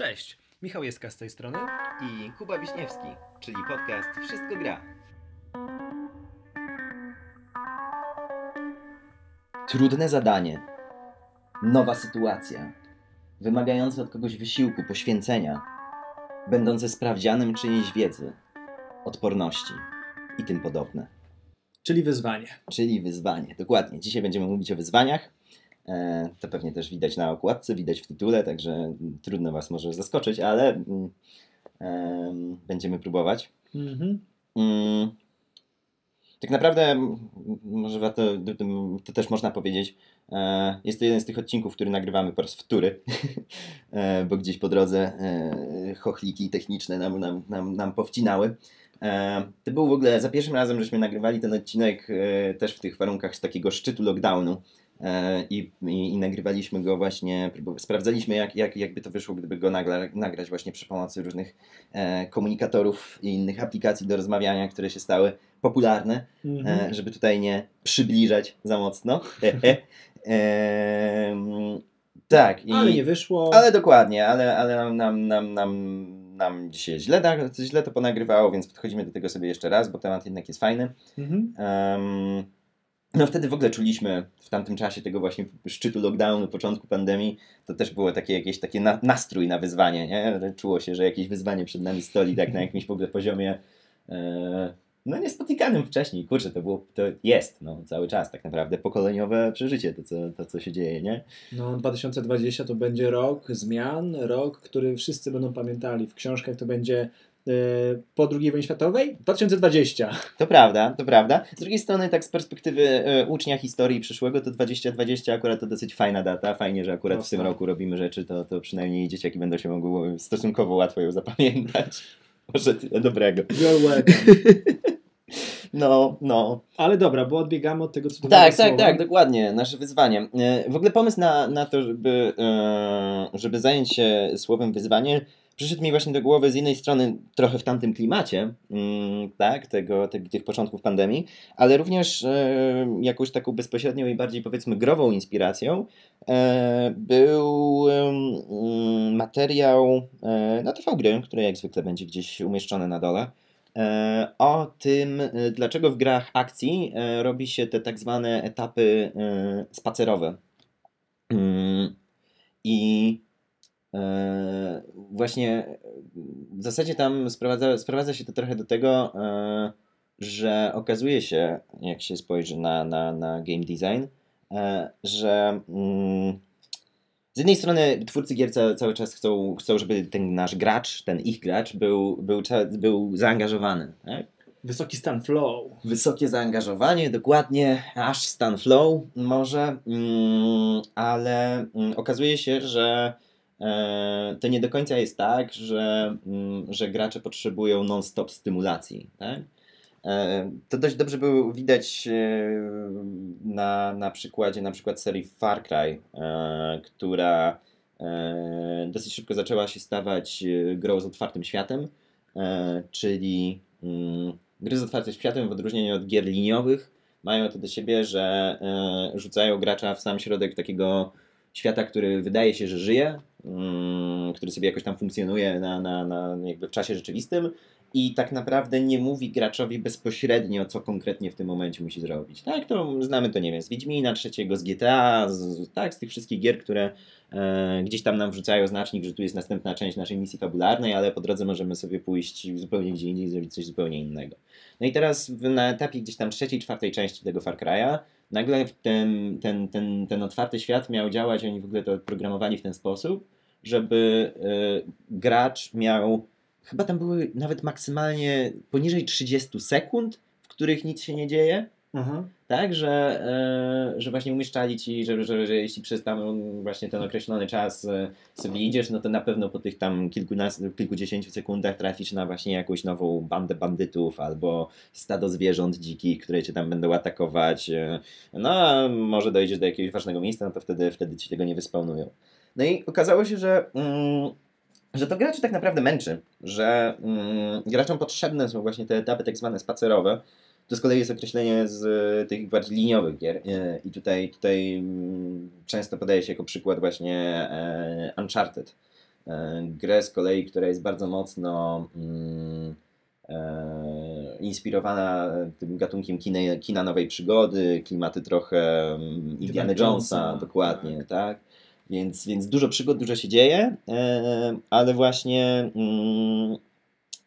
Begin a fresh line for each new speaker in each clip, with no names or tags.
Cześć, Michał Jeska z tej strony.
i Kuba Wiśniewski, czyli podcast Wszystko Gra. Trudne zadanie, nowa sytuacja, wymagające od kogoś wysiłku, poświęcenia, będące sprawdzianem czyjejś wiedzy, odporności i tym podobne.
Czyli wyzwanie.
Czyli wyzwanie, dokładnie. Dzisiaj będziemy mówić o wyzwaniach. E, To pewnie też widać na okładce, widać w tytule, także trudno Was może zaskoczyć, ale mm, em, będziemy próbować.
Mhm.
Mm, Tak naprawdę, może warto, to, też można powiedzieć, e, jest to jeden z tych odcinków, który nagrywamy po raz wtóry, e, bo gdzieś po drodze chochliki techniczne nam, nam, nam, nam powcinały. To był w ogóle, za pierwszym razem żeśmy nagrywali ten odcinek też w tych warunkach z takiego szczytu lockdownu. E, I, i, I nagrywaliśmy go właśnie, sprawdzaliśmy jak, jak, jakby to wyszło, gdyby go nagra, nagrać właśnie przy pomocy różnych e, komunikatorów i innych aplikacji do rozmawiania, które się stały popularne,
Mhm.
e, żeby tutaj nie przybliżać za mocno. Em, tak, i,
Ale nie wyszło.
ale dokładnie, ale, ale nam, nam, nam, nam, nam dzisiaj źle, źle to ponagrywało, więc podchodzimy do tego sobie jeszcze raz, bo temat jednak jest fajny.
Mhm.
No wtedy w ogóle czuliśmy w tamtym czasie tego właśnie szczytu lockdownu, początku pandemii, to też było takie jakieś takie na, nastrój na wyzwanie, nie? Czuło się, że jakieś wyzwanie przed nami stoi tak na jakimś w ogóle poziomie e, no niespotykanym wcześniej. Kurczę, to było, to jest no, cały czas tak naprawdę pokoleniowe przeżycie, to co, to co się dzieje, nie?
No 2020 to będzie rok zmian, rok, który wszyscy będą pamiętali. W książkach to będzie po II wojnie światowej 2020.
To prawda, to prawda. Z drugiej strony, tak z perspektywy e, ucznia historii przyszłego, to 2020 akurat to dosyć fajna data. Fajnie, że akurat w tym
tak.
roku robimy rzeczy, to, to przynajmniej dzieciaki będą się mogły stosunkowo łatwo ją zapamiętać. Może tyle dobrego.
You're welcome.
No, no.
Ale dobra, bo odbiegamy od tego, co tu
Tak, tak,
słowa.
tak, dokładnie. Nasze wyzwanie. E, W ogóle pomysł na, na to, żeby, e, żeby zająć się słowem wyzwanie, przyszedł mi właśnie do głowy z jednej strony trochę w tamtym klimacie, mm, tak, tego, te, tych początków pandemii, ale również e, jakąś taką bezpośrednią i bardziej powiedzmy grową inspiracją był mm, materiał na TV Gry, który jak zwykle będzie gdzieś umieszczony na dole. E, o tym, e, dlaczego w grach akcji e, robi się te tak zwane etapy spacerowe. Mm, I właśnie w zasadzie tam sprowadza, sprowadza się to trochę do tego, że okazuje się, jak się spojrzy na, na, na game design, że mm, jednej strony twórcy gier ca, cały czas chcą, chcą, żeby ten nasz gracz, ten ich gracz był, był, był zaangażowany. Tak?
Wysoki stan flow.
Wysokie zaangażowanie, dokładnie, aż stan flow może, mm, ale mm, okazuje się, że e, to nie do końca jest tak, że, mm, że gracze potrzebują non-stop stymulacji. Tak? E, To dość dobrze było widać e, na, na przykładzie na przykład serii Far Cry, e, która dosyć szybko zaczęła się stawać grą z otwartym światem, czyli mm, gry z otwartym światem w odróżnieniu od gier liniowych mają to do siebie, że rzucają gracza w sam środek takiego świata, który wydaje się, że żyje, mm, który sobie jakoś tam funkcjonuje na, na, na jakby w czasie rzeczywistym i tak naprawdę nie mówi graczowi bezpośrednio, co konkretnie w tym momencie musi zrobić. Tak, to znamy to, nie wiem, z Wiedźmina trzeciego, z GTA, z, tak, z tych wszystkich gier, które e, gdzieś tam nam wrzucają znacznik, że tu jest następna część naszej misji fabularnej, ale po drodze możemy sobie pójść zupełnie gdzie indziej i zrobić coś zupełnie innego. No i teraz na etapie gdzieś tam trzeciej, czwartej części tego Far Cry'a nagle ten, ten, ten, ten otwarty świat miał działać, oni w ogóle to programowali w ten sposób, żeby y, gracz miał, chyba tam były nawet maksymalnie poniżej 30 sekund, w których nic się nie dzieje,
Aha.
tak, że, e, że właśnie umieszczali ci, że, że, że jeśli przez tam właśnie ten określony czas e, sobie idziesz, no to na pewno po tych tam kilkunastu, kilkudziesięciu sekundach trafisz na właśnie jakąś nową bandę bandytów albo stado zwierząt dzikich, które cię tam będą atakować. e, No, a może dojdziesz do jakiegoś ważnego miejsca, no to wtedy, wtedy ci tego nie wyspawnują. No i okazało się, że mm, że to graczy tak naprawdę męczy, że mm, graczom potrzebne są właśnie te etapy tak zwane spacerowe. To z kolei jest określenie z e, tych bardziej liniowych gier e, i tutaj, tutaj mm, często podaje się jako przykład właśnie e, Uncharted. E, grę z kolei, która jest bardzo mocno mm, e, inspirowana tym gatunkiem kina, kina nowej przygody, klimaty trochę mm, Indiana Jonesa,
Jonesa,
dokładnie, tak. Więc, więc dużo przygód, dużo się dzieje, e, ale właśnie mm,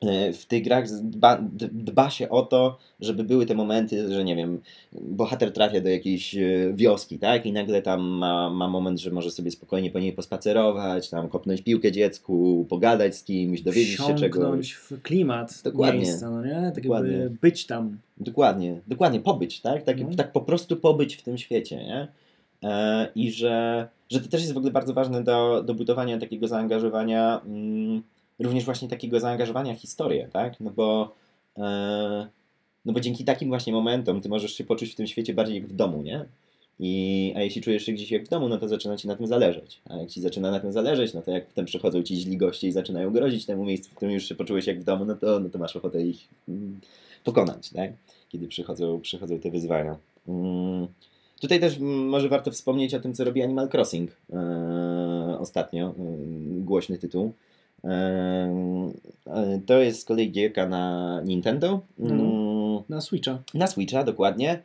e, w tych grach dba, dba się o to, żeby były te momenty, że nie wiem, bohater trafia do jakiejś e, wioski, tak? I nagle tam ma, ma moment, że może sobie spokojnie po niej pospacerować, tam kopnąć piłkę dziecku, pogadać z kimś, dowiedzieć się czegoś.
W klimat
Dokładnie.
miejsca, no nie? Tak
Dokładnie.
być tam.
Dokładnie, dokładnie, pobyć, tak? Tak,
Mhm.
tak po prostu pobyć w tym świecie, nie? E, I że, że to też jest w ogóle bardzo ważne do, do budowania takiego zaangażowania, mm, również właśnie takiego zaangażowania w historię, tak? No bo, e, no bo dzięki takim właśnie momentom ty możesz się poczuć w tym świecie bardziej jak w domu, nie? I, a jeśli czujesz się gdzieś jak w domu, no to zaczyna ci na tym zależeć. A jak ci zaczyna na tym zależeć, no to jak potem przychodzą ci źli goście i zaczynają grozić temu miejscu, w którym już się poczułeś jak w domu, no to, no to masz ochotę ich mm, pokonać, tak? Kiedy przychodzą, przychodzą te wyzwania. Mm. Tutaj też może warto wspomnieć o tym, co robi Animal Crossing e, ostatnio. e, głośny tytuł. E, to jest z kolei gierka na Nintendo. Mm,
Na Switcha.
na Switcha, dokładnie.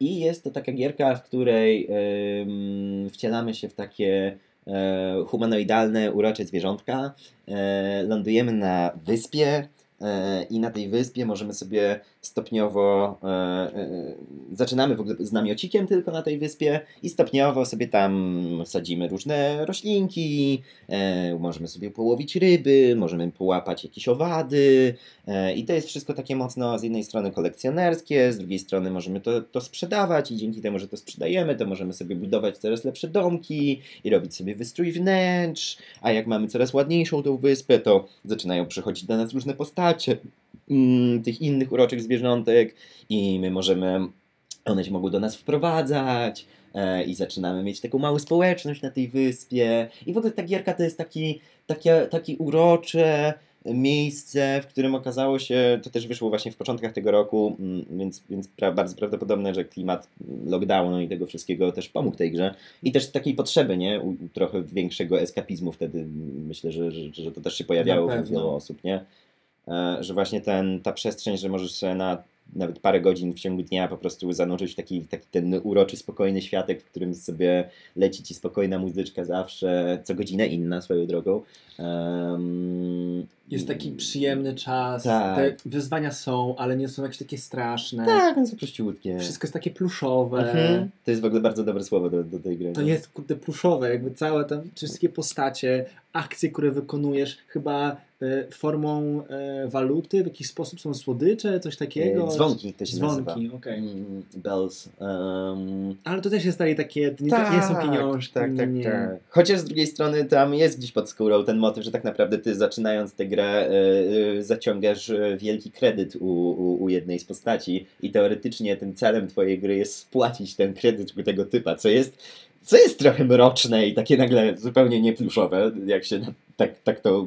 I jest to taka gierka, w której wcielamy się w takie humanoidalne, urocze zwierzątka. Lądujemy na wyspie i na tej wyspie możemy sobie stopniowo e, e, zaczynamy w ogóle z namiocikiem tylko na tej wyspie i stopniowo sobie tam sadzimy różne roślinki, e, możemy sobie połowić ryby, możemy połapać jakieś owady, E, I to jest wszystko takie mocno z jednej strony kolekcjonerskie, z drugiej strony możemy to, to sprzedawać i dzięki temu, że to sprzedajemy, to możemy sobie budować coraz lepsze domki i robić sobie wystrój wnętrz, a jak mamy coraz ładniejszą tą wyspę, to zaczynają przychodzić do nas różne postacie mm, tych innych uroczych zwierzątek i my możemy, one się mogą do nas wprowadzać e, i zaczynamy mieć taką małą społeczność na tej wyspie i w ogóle ta gierka to jest taki, takie, taki urocze, miejsce, w którym okazało się, to też wyszło właśnie w początkach tego roku, mm, więc, więc pra, bardzo prawdopodobne, że klimat lockdownu i tego wszystkiego też pomógł tej grze. I też takiej potrzeby, nie? U, trochę większego eskapizmu wtedy mm, myślę, że, że, że to też się pojawiało u wielu osób, nie? E, że właśnie ten, ta przestrzeń, że możesz sobie na nawet parę godzin w ciągu dnia po prostu zanurzyć w taki, taki ten uroczy, spokojny światek, w którym sobie leci ci spokojna muzyczka zawsze, co godzinę inna swoją drogą. Em,
Jest taki przyjemny czas.
Tak.
Te wyzwania są, ale nie są jakieś takie straszne.
Tak, one są prościutkie.
Wszystko jest takie pluszowe.
Mhm. To jest w ogóle bardzo dobre słowo do, do tej gry.
To jest kurde pluszowe, jakby całe tam wszystkie postacie, akcje, które wykonujesz, chyba formą e, waluty w jakiś sposób są słodycze, coś takiego.
E, Dzwonki to się nazywa.
Dzwonki, okej.
Mm, bells. Um,
Ale to też jest dalej takie, nie, nie są pieniążki.
Tak, tak,
nie.
tak. Chociaż z drugiej strony tam jest gdzieś pod skórą ten motyw, że tak naprawdę ty zaczynając tę grę e, e, zaciągasz e, wielki kredyt u, u, u jednej z postaci i teoretycznie tym celem twojej gry jest spłacić ten kredyt u tego typa, co jest, co jest trochę mroczne i takie nagle zupełnie niepluszowe, jak się tak, tak to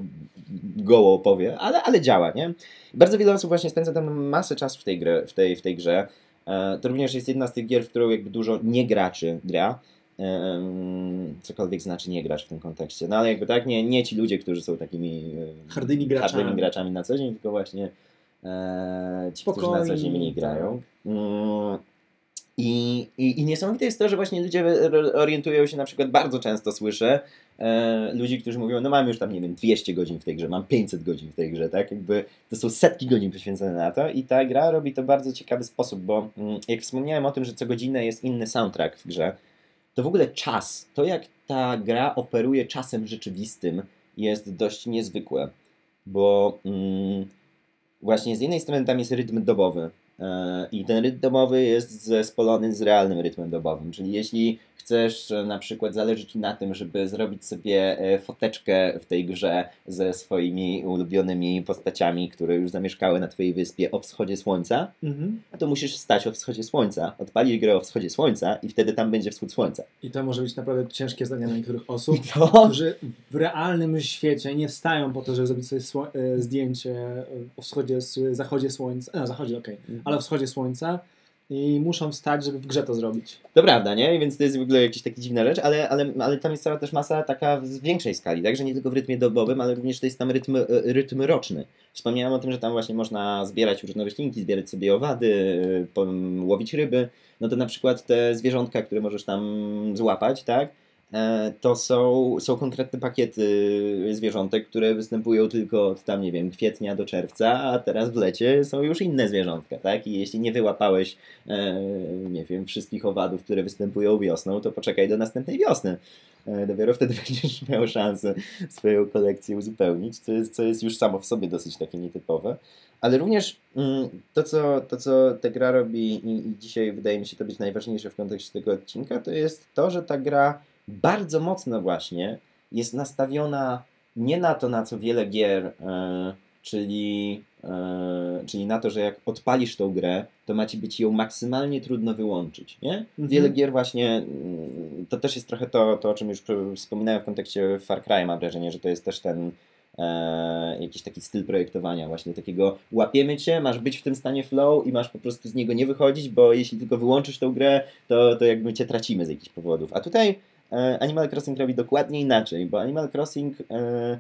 goło powie, ale, ale działa, nie? Bardzo wiele osób właśnie spędza tam masę czasu w tej, grze, w tej, w tej grze. E, To również jest jedna z tych gier, w którą jakby dużo niegraczy gra. Em, Cokolwiek znaczy nie grasz w tym kontekście. No ale jakby tak, nie, nie ci ludzie, którzy są takimi e,
Hardymi graczami.
hardymi graczami na co dzień, tylko właśnie e, ci, którzy na co dzień mniej grają.
tak.
I, i, I niesamowite jest to, że właśnie ludzie orientują się na przykład, bardzo często słyszę e, ludzi, którzy mówią, no mam już tam, nie wiem, 200 godzin w tej grze, mam 500 godzin w tej grze, tak? Jakby to są setki godzin poświęcone na to i ta gra robi to w bardzo ciekawy sposób, bo mm, jak wspomniałem o tym, że co godzinę jest inny soundtrack w grze, to w ogóle czas, to jak ta gra operuje czasem rzeczywistym jest dość niezwykłe, bo mm, właśnie z jednej strony tam jest rytm dobowy i ten rytm dobowy jest zespolony z realnym rytmem dobowym, czyli jeśli chcesz na przykład zależy Ci na tym, żeby zrobić sobie e, foteczkę w tej grze ze swoimi ulubionymi postaciami, które już zamieszkały na Twojej wyspie o wschodzie słońca,
Mhm.
to musisz stać o wschodzie słońca, odpalić grę o wschodzie słońca i wtedy tam będzie wschód słońca.
I to może być naprawdę ciężkie zadanie dla niektórych osób,
to
którzy w realnym świecie nie wstają po to, żeby zrobić sobie e, zdjęcie o wschodzie, zachodzie słońca, no zachodzie okej, ale o wschodzie słońca, i muszą wstać, żeby w grze to zrobić.
To prawda, nie? Więc to jest w ogóle jakaś taka dziwna rzecz, ale, ale, ale tam jest cała też masa taka w większej skali, tak? Że nie tylko w rytmie dobowym, ale również to jest tam rytm, e, rytm roczny. Wspomniałem o tym, że tam właśnie można zbierać różne roślinki, zbierać sobie owady, e, łowić ryby. No to na przykład te zwierzątka, które możesz tam złapać, tak? E, to są, są konkretne pakiety zwierzątek, które występują tylko od tam, nie wiem, kwietnia do czerwca, a teraz w lecie są już inne zwierzątka, tak? I jeśli nie wyłapałeś, e, nie wiem, wszystkich owadów, które występują wiosną, to poczekaj do następnej wiosny. E, dopiero wtedy będziesz miał szansę swoją kolekcję uzupełnić, co jest, co jest już samo w sobie dosyć takie nietypowe. Ale również mm, to, co, to, co ta gra robi i, i dzisiaj wydaje mi się to być najważniejsze w kontekście tego odcinka, to jest to, że ta gra bardzo mocno właśnie jest nastawiona nie na to, na co wiele gier, e, czyli, e, czyli na to, że jak odpalisz tą grę, to ma ci być ją maksymalnie trudno wyłączyć. Nie? Mhm. Wiele gier właśnie, mm, to też jest trochę to, to, o czym już wspominałem w kontekście Far Cry, mam wrażenie, że to jest też ten e, jakiś taki styl projektowania, właśnie takiego łapiemy cię, masz być w tym stanie flow i masz po prostu z niego nie wychodzić, bo jeśli tylko wyłączysz tą grę, to, to jakby cię tracimy z jakichś powodów. A tutaj Animal Crossing robi dokładnie inaczej, bo Animal Crossing e,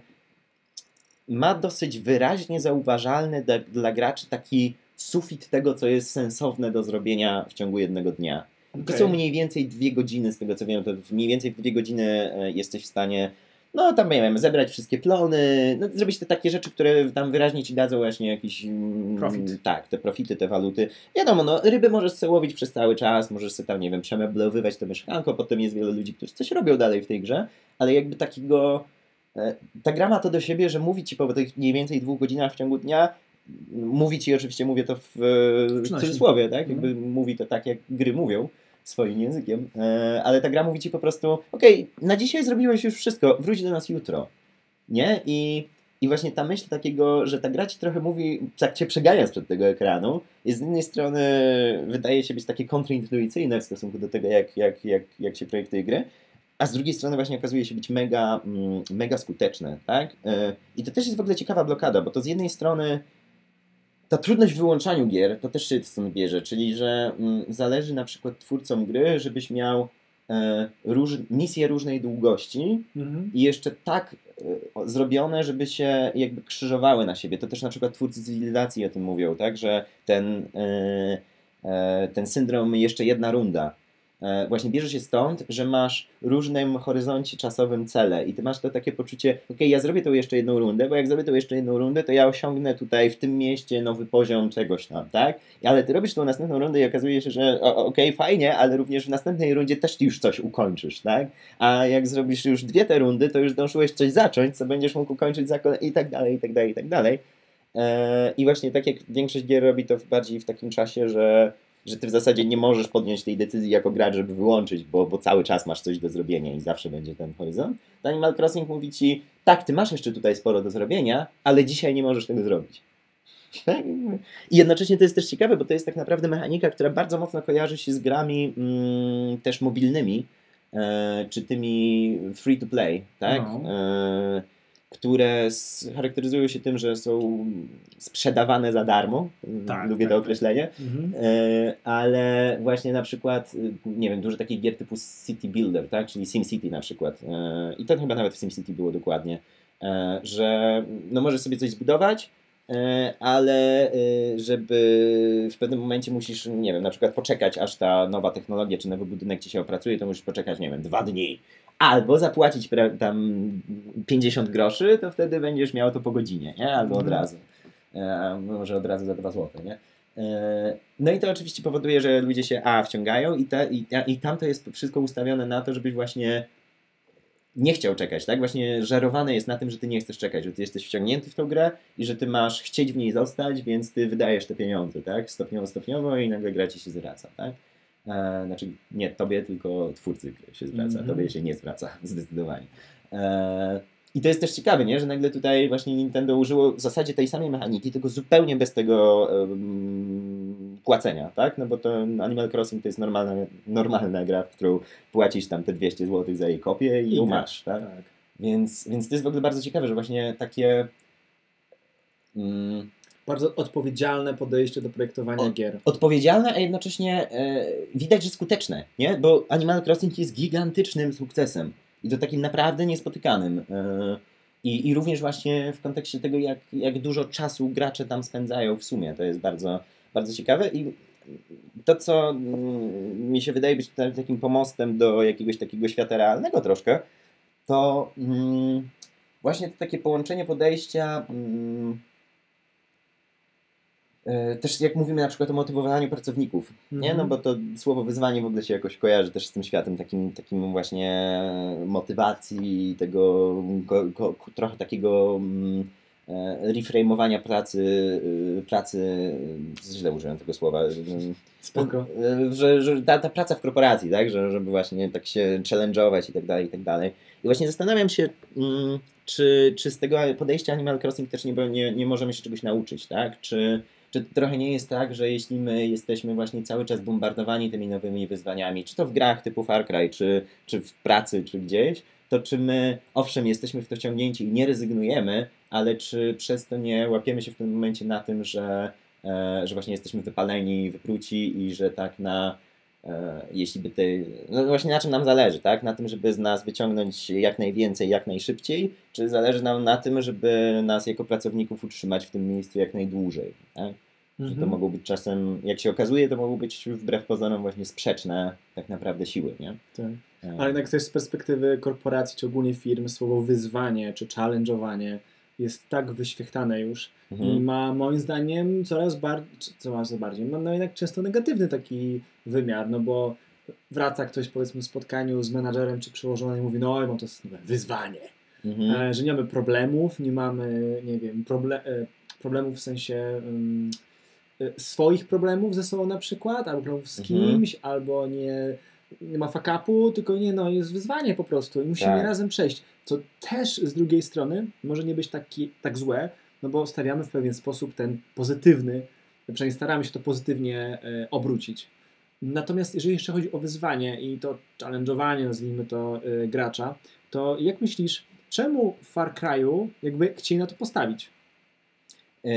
ma dosyć wyraźnie zauważalny dla, dla graczy taki sufit tego, co jest sensowne do zrobienia w ciągu jednego dnia. Okay. To są mniej więcej dwie godziny, z tego co wiem, to mniej więcej w dwie godziny e, jesteś w stanie no tam nie wiem, zebrać wszystkie plony, no, zrobić te takie rzeczy, które tam wyraźnie ci dadzą właśnie jakiś
mm, profit.
Tak, te profity, te waluty. Wiadomo, no ryby możesz sobie łowić przez cały czas, możesz sobie tam, nie wiem, przemeblowywać to mieszkanko, potem jest wiele ludzi, którzy coś robią dalej w tej grze, ale jakby takiego e, ta gra ma to do siebie, że mówi ci po tych mniej więcej dwóch godzinach w ciągu dnia, mówi ci oczywiście, mówię to w, w cudzysłowie, tak? Jakby mhm. mówi to tak, jak gry mówią, swoim językiem, e, ale ta gra mówi ci po prostu, okej, okay, na dzisiaj zrobiłeś już wszystko, wróć do nas jutro. Nie? I, I właśnie ta myśl takiego, że ta gra ci trochę mówi, tak cię przegania sprzed tego ekranu, jest z jednej strony wydaje się być takie kontrintuicyjne w stosunku do tego, jak, jak, jak, jak się projektuje gry, a z drugiej strony właśnie okazuje się być mega, mm, mega skuteczne, tak? E, I to też jest w ogóle ciekawa blokada, bo to z jednej strony ta trudność w wyłączaniu gier to też się stąd bierze, czyli że mm, zależy na przykład twórcom gry, żebyś miał e, róż, misje różnej długości mhm. i jeszcze tak e, zrobione, żeby się jakby krzyżowały na siebie. To też na przykład twórcy cywilizacji o tym mówią, tak, że ten, e, e ten syndrom jeszcze jedna runda właśnie bierze się stąd, że masz różnym horyzoncie czasowym cele i ty masz to takie poczucie, ok, ja zrobię tą jeszcze jedną rundę, bo jak zrobię tą jeszcze jedną rundę, to ja osiągnę tutaj w tym mieście nowy poziom czegoś tam, tak? Ale ty robisz tą następną rundę i okazuje się, że ok, fajnie, ale również w następnej rundzie też ty już coś ukończysz, tak? A jak zrobisz już dwie te rundy, to już zdążyłeś coś zacząć, co będziesz mógł ukończyć za kolei i tak dalej, i tak dalej, i tak dalej. E, I właśnie tak jak większość gier robi to bardziej w takim czasie, że że ty w zasadzie nie możesz podjąć tej decyzji jako gracz, żeby wyłączyć, bo, bo cały czas masz coś do zrobienia i zawsze będzie ten horyzont. To Animal Crossing mówi ci, tak, ty masz jeszcze tutaj sporo do zrobienia, ale dzisiaj nie możesz tego zrobić. I jednocześnie to jest też ciekawe, bo to jest tak naprawdę mechanika, która bardzo mocno kojarzy się z grami mm, też mobilnymi, e, czy tymi free to play, tak? No. E, które charakteryzują się tym, że są sprzedawane za darmo. Tak, Lubię tak, to tak. określenie. Mhm. E, ale właśnie na przykład, nie wiem, dużo takich gier typu City Builder, tak? czyli SimCity na przykład. E, I to chyba nawet w SimCity było dokładnie. E, że no możesz sobie coś zbudować, ale żeby w pewnym momencie musisz, nie wiem, na przykład poczekać, aż ta nowa technologia czy nowy budynek ci się opracuje, to musisz poczekać, nie wiem, dwa dni albo zapłacić tam 50 groszy, to wtedy będziesz miał to po godzinie, nie? albo od mhm. razu. E, może od razu za 2 zł. Nie? E, no i to oczywiście powoduje, że ludzie się a wciągają i, ta, i, i tam to jest wszystko ustawione na to, żebyś właśnie nie chciał czekać, tak? Właśnie żerowane jest na tym, że ty nie chcesz czekać, że ty jesteś wciągnięty w tą grę i że ty masz chcieć w niej zostać, więc ty wydajesz te pieniądze, tak? Stopniowo, stopniowo i nagle gra ci się zwraca, tak? E, znaczy nie tobie, tylko twórcy się zwraca. Mm -hmm. Tobie się nie zwraca, zdecydowanie. E, I to jest też ciekawe, nie? że nagle tutaj właśnie Nintendo użyło w zasadzie tej samej mechaniki, tylko zupełnie bez tego um, płacenia, tak? No bo to Animal Crossing to jest normalna, normalna gra, w którą płacisz tam te 200 zł za jej kopię i, I ją tak, masz, tak? tak? Więc, więc to jest w ogóle bardzo ciekawe, że właśnie takie... Um,
bardzo odpowiedzialne podejście do projektowania
O-
gier.
odpowiedzialne, a jednocześnie e, widać, że skuteczne, nie? Bo Animal Crossing jest gigantycznym sukcesem i to takim naprawdę niespotykanym. E, i, I również właśnie w kontekście tego, jak, jak dużo czasu gracze tam spędzają w sumie. To jest bardzo, bardzo ciekawe i to, co mm, mi się wydaje być takim pomostem do jakiegoś takiego świata realnego troszkę, to mm, właśnie to takie połączenie podejścia mm, też jak mówimy na przykład o motywowaniu pracowników, nie? No
Mhm.
bo to słowo wyzwanie w ogóle się jakoś kojarzy też z tym światem takim, takim właśnie motywacji, tego ko, ko, trochę takiego mm, e, reframowania pracy, y, pracy, źle użyłem tego słowa,
Spoko.
E, że, że ta, ta praca w korporacji, tak, że, żeby właśnie tak się challenge'ować i tak dalej, i tak dalej. I właśnie zastanawiam się, mm, czy, czy z tego podejścia Animal Crossing też nie, nie, nie możemy się czegoś nauczyć, tak? Czy, czy trochę nie jest tak, że jeśli my jesteśmy właśnie cały czas bombardowani tymi nowymi wyzwaniami, czy to w grach typu Far Cry, czy, czy w pracy, czy gdzieś, to czy my, owszem, jesteśmy w to wciągnięci i nie rezygnujemy, ale czy przez to nie łapiemy się w tym momencie na tym, że, e, że właśnie jesteśmy wypaleni, wypruci i że tak na e, jeśli by tej, no właśnie na czym nam zależy, tak? Na tym, żeby z nas wyciągnąć jak najwięcej, jak najszybciej, czy zależy nam na tym, żeby nas jako pracowników utrzymać w tym miejscu jak najdłużej, tak? Że to
Mhm.
mogą być czasem, jak się okazuje, to mogą być wbrew pozorom właśnie sprzeczne tak naprawdę siły, nie?
Tak.
E,
Ale jednak też z perspektywy korporacji, czy ogólnie firm, słowo wyzwanie, czy challenge'owanie jest tak wyświechtane już i
mhm.
ma moim zdaniem coraz bardziej, coraz bardziej, ma no jednak często negatywny taki wymiar, no bo wraca ktoś powiedzmy w spotkaniu z menadżerem czy przełożonym i mówi, no mam to jest nowe wyzwanie,
Mhm.
e, że nie mamy problemów, nie mamy, nie wiem, proble e, problemów w sensie swoich problemów ze sobą na przykład, albo problemów z
Mhm.
kimś, albo nie, nie ma fakapu, tylko nie, no jest wyzwanie po prostu i musimy
Tak.
razem przejść. Co też z drugiej strony może nie być taki, tak złe, no bo stawiamy w pewien sposób ten pozytywny, przynajmniej staramy się to pozytywnie e, obrócić. Natomiast jeżeli jeszcze chodzi o wyzwanie i to challenge'owanie, nazwijmy to, e, gracza, to jak myślisz, czemu w Far Cry'u jakby chcieli na to postawić?
E,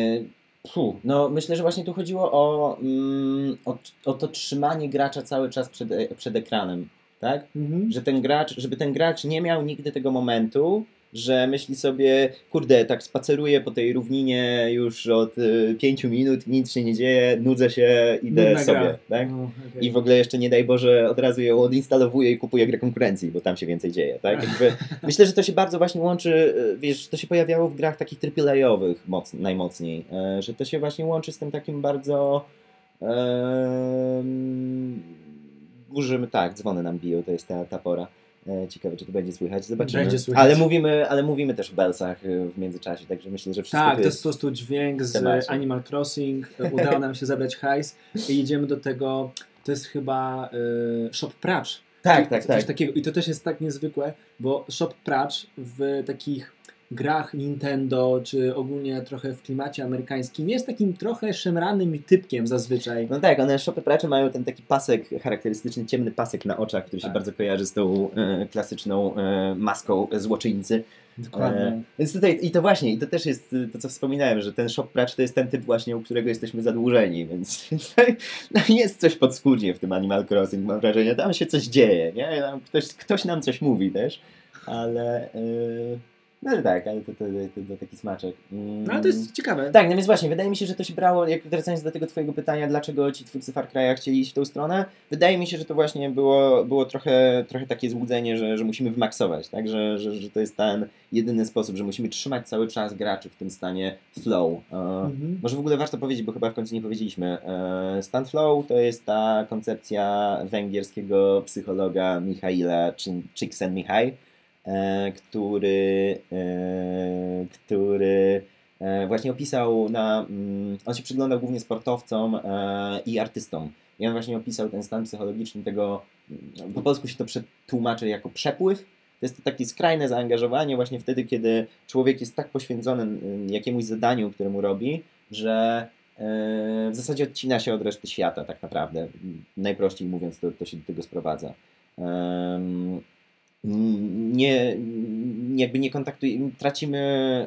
Puh, no myślę, że właśnie tu chodziło o, mm, o, o to trzymanie gracza cały czas przed, e- przed ekranem, tak?
Mhm.
Że ten gracz, żeby ten gracz nie miał nigdy tego momentu, że myśli sobie, kurde, tak spaceruję po tej równinie już od y, pięciu minut, nic się nie dzieje, nudzę się, idę
Nudna
sobie,
gra.
tak?
No, okej.
I w ogóle jeszcze nie daj Boże od razu ją odinstalowuję i kupuję grę konkurencji, bo tam się więcej dzieje, tak? Jakby, myślę, że to się bardzo właśnie łączy, e, wiesz, to się pojawiało w grach takich AAA-owych moc, najmocniej, e, że to się właśnie łączy z tym takim bardzo em, dużym, tak, dzwony nam biją, to jest ta, ta pora. E, Ciekawe, czy to będzie słychać, zobaczymy.
Będzie słychać.
Ale mówimy, ale mówimy też o Belsach e, w międzyczasie, także myślę, że wszystko
Tak, to jest po prostu dźwięk z
temacie.
Animal Crossing. Udało nam się zebrać hajs i idziemy do tego. To jest chyba y, Shop Pracz.
Tak, tak,
coś
tak.
takiego. I to też jest tak niezwykłe, bo Shop Pracz w takich grach Nintendo, czy ogólnie trochę w klimacie amerykańskim jest takim trochę szemranym typkiem zazwyczaj.
No tak, one shopy pracze mają ten taki pasek charakterystyczny, ciemny pasek na oczach, który się
Tak.
bardzo kojarzy z tą e, klasyczną e, maską złoczyńcy.
Dokładnie.
E, więc tutaj, i to właśnie, i to też jest to, co wspominałem, że ten shop pracz to jest ten typ właśnie, u którego jesteśmy zadłużeni, więc no, jest coś podskórnie w tym Animal Crossing, mam wrażenie, tam się coś dzieje, nie? Tam ktoś, ktoś nam coś mówi też, ale... E, no ale tak, ale to, to, to, to taki smaczek. Mm.
No ale to jest ciekawe.
Tak, no więc właśnie, wydaje mi się, że to się brało, jak wracając do tego twojego pytania, dlaczego ci twórcy Far Cry'a chcieli iść w tą stronę, wydaje mi się, że to właśnie było, było trochę, trochę takie złudzenie, że, że musimy wymaksować, tak, że, że, że to jest ten jedyny sposób, że musimy trzymać cały czas graczy w tym stanie flow. E,
Mhm.
może w ogóle warto powiedzieć, bo chyba w końcu nie powiedzieliśmy. E, Stan flow to jest ta koncepcja węgierskiego psychologa Michaila Csikszentmihalyi, e, który, e, który e, właśnie opisał na. Mm, on się przyglądał głównie sportowcom e, i artystom. I on właśnie opisał ten stan psychologiczny tego. mm, Po polsku się to przetłumaczy jako przepływ. To jest to takie skrajne zaangażowanie właśnie wtedy, kiedy człowiek jest tak poświęcony mm, jakiemuś zadaniu, które mu robi, że e, w zasadzie odcina się od reszty świata tak naprawdę. Najprościej mówiąc, to, to się do tego sprowadza. Nie, jakby nie kontaktujemy, tracimy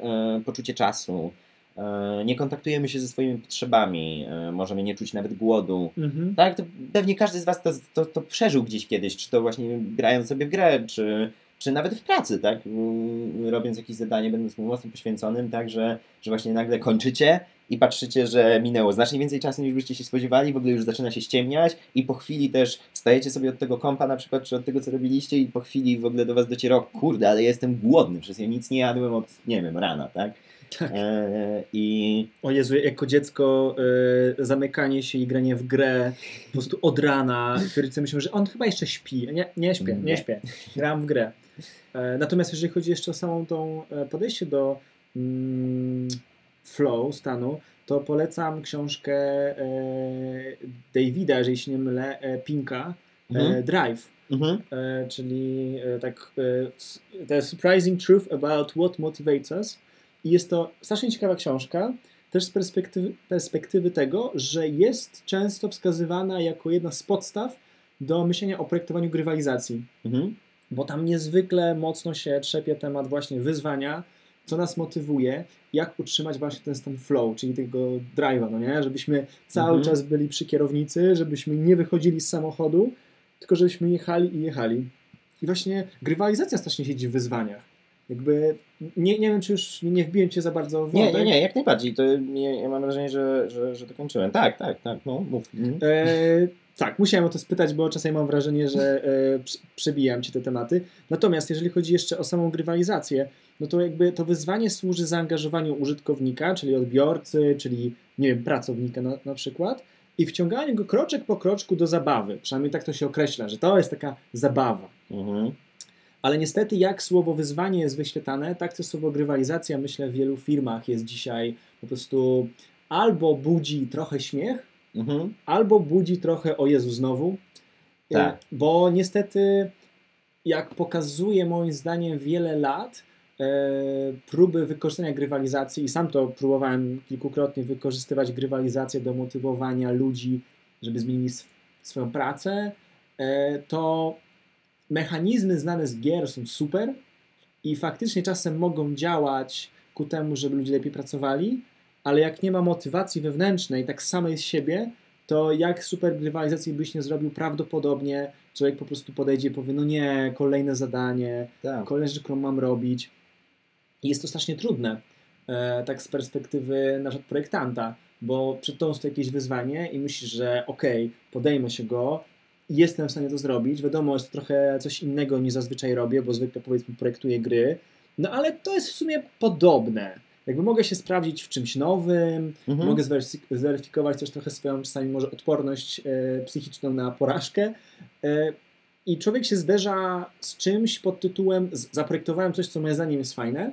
e, poczucie czasu, e, nie kontaktujemy się ze swoimi potrzebami, e, możemy nie czuć nawet głodu.
Mhm.
Tak, to pewnie każdy z Was to, to, to przeżył gdzieś kiedyś, czy to właśnie grając sobie w grę, czy, czy nawet w pracy, tak, Mm, robiąc jakieś zadanie, będąc mocno poświęconym, tak, że, że właśnie nagle kończycie i patrzycie, że minęło znacznie więcej czasu niż byście się spodziewali, w ogóle już zaczyna się ściemniać i po chwili też wstajecie sobie od tego kompa na przykład, czy od tego, co robiliście i po chwili w ogóle do Was dociera, kurde, ale jestem głodny, przecież ja nic nie jadłem od, nie wiem, rana, tak?
Tak.
E, I
O Jezu, jako dziecko y, zamykanie się i granie w grę po prostu od rana. Rodzice myślą, że on chyba jeszcze śpi. Nie, nie śpię, nie
Nie.
śpię. Grałem w grę. E, natomiast jeżeli chodzi jeszcze o samą tą e, podejście do mm, flow, stanu, to polecam książkę e, Davida, jeżeli się nie mylę, e, Pinka, e,
Mhm.
Drive.
mhm.
czyli tak The Surprising Truth About What Motivates Us. I jest to strasznie ciekawa książka, też z perspektywy, perspektywy tego, że jest często wskazywana jako jedna z podstaw do myślenia o projektowaniu grywalizacji,
Mhm.
bo tam niezwykle mocno się trzepie temat właśnie wyzwania, co nas motywuje, jak utrzymać właśnie ten stan flow, czyli tego drive'a, no nie? Żebyśmy cały
Mhm.
czas byli przy kierownicy, żebyśmy nie wychodzili z samochodu, tylko żebyśmy jechali i jechali. I właśnie grywalizacja strasznie siedzi w wyzwaniach. Jakby, nie, nie wiem, czy już nie, wbiłem cię za bardzo w
Nie, nie, nie, jak najbardziej. To nie, ja mam wrażenie, że, że, że dokończyłem. Tak, tak, tak, no mów. Mhm.
E, tak, musiałem o to spytać, bo czasami mam wrażenie, że e, przebijam ci te tematy. Natomiast jeżeli chodzi jeszcze o samą grywalizację, no to jakby to wyzwanie służy zaangażowaniu użytkownika, czyli odbiorcy, czyli nie wiem, pracownika na, na przykład i wciąganiu go kroczek po kroczku do zabawy. Przynajmniej tak to się określa, że to jest taka zabawa.
Mhm.
Ale niestety, jak słowo wyzwanie jest wyświetlane, tak to słowo grywalizacja, myślę, w wielu firmach jest dzisiaj po prostu albo budzi trochę śmiech,
Mhm.
albo budzi trochę o Jezu znowu.
Tak.
Bo niestety, jak pokazuje moim zdaniem wiele lat, próby wykorzystania grywalizacji, i sam to próbowałem kilkukrotnie wykorzystywać grywalizację do motywowania ludzi, żeby zmienili sw- swoją pracę, e, to mechanizmy znane z gier są super i faktycznie czasem mogą działać ku temu, żeby ludzie lepiej pracowali, ale jak nie ma motywacji wewnętrznej, tak samej z siebie, to jak super grywalizacji byś nie zrobił, prawdopodobnie człowiek po prostu podejdzie i powie, no nie, kolejne zadanie,
Tak.
kolejne rzeczy, którą mam robić. I jest to strasznie trudne, e, tak z perspektywy na przykład projektanta, bo przed tobą stoi jakieś wyzwanie i myślisz, że okej, podejmę się go, jestem w stanie to zrobić. Wiadomo, jest to trochę coś innego niż zazwyczaj robię, bo zwykle powiedzmy projektuję gry, no ale to jest w sumie podobne. Jakby mogę się sprawdzić w czymś nowym,
Mhm.
mogę zweryfik- zweryfikować też trochę swoją czasami może odporność e, psychiczną na porażkę. E, I człowiek się zderza z czymś pod tytułem zaprojektowałem coś, co moim zdaniem jest fajne,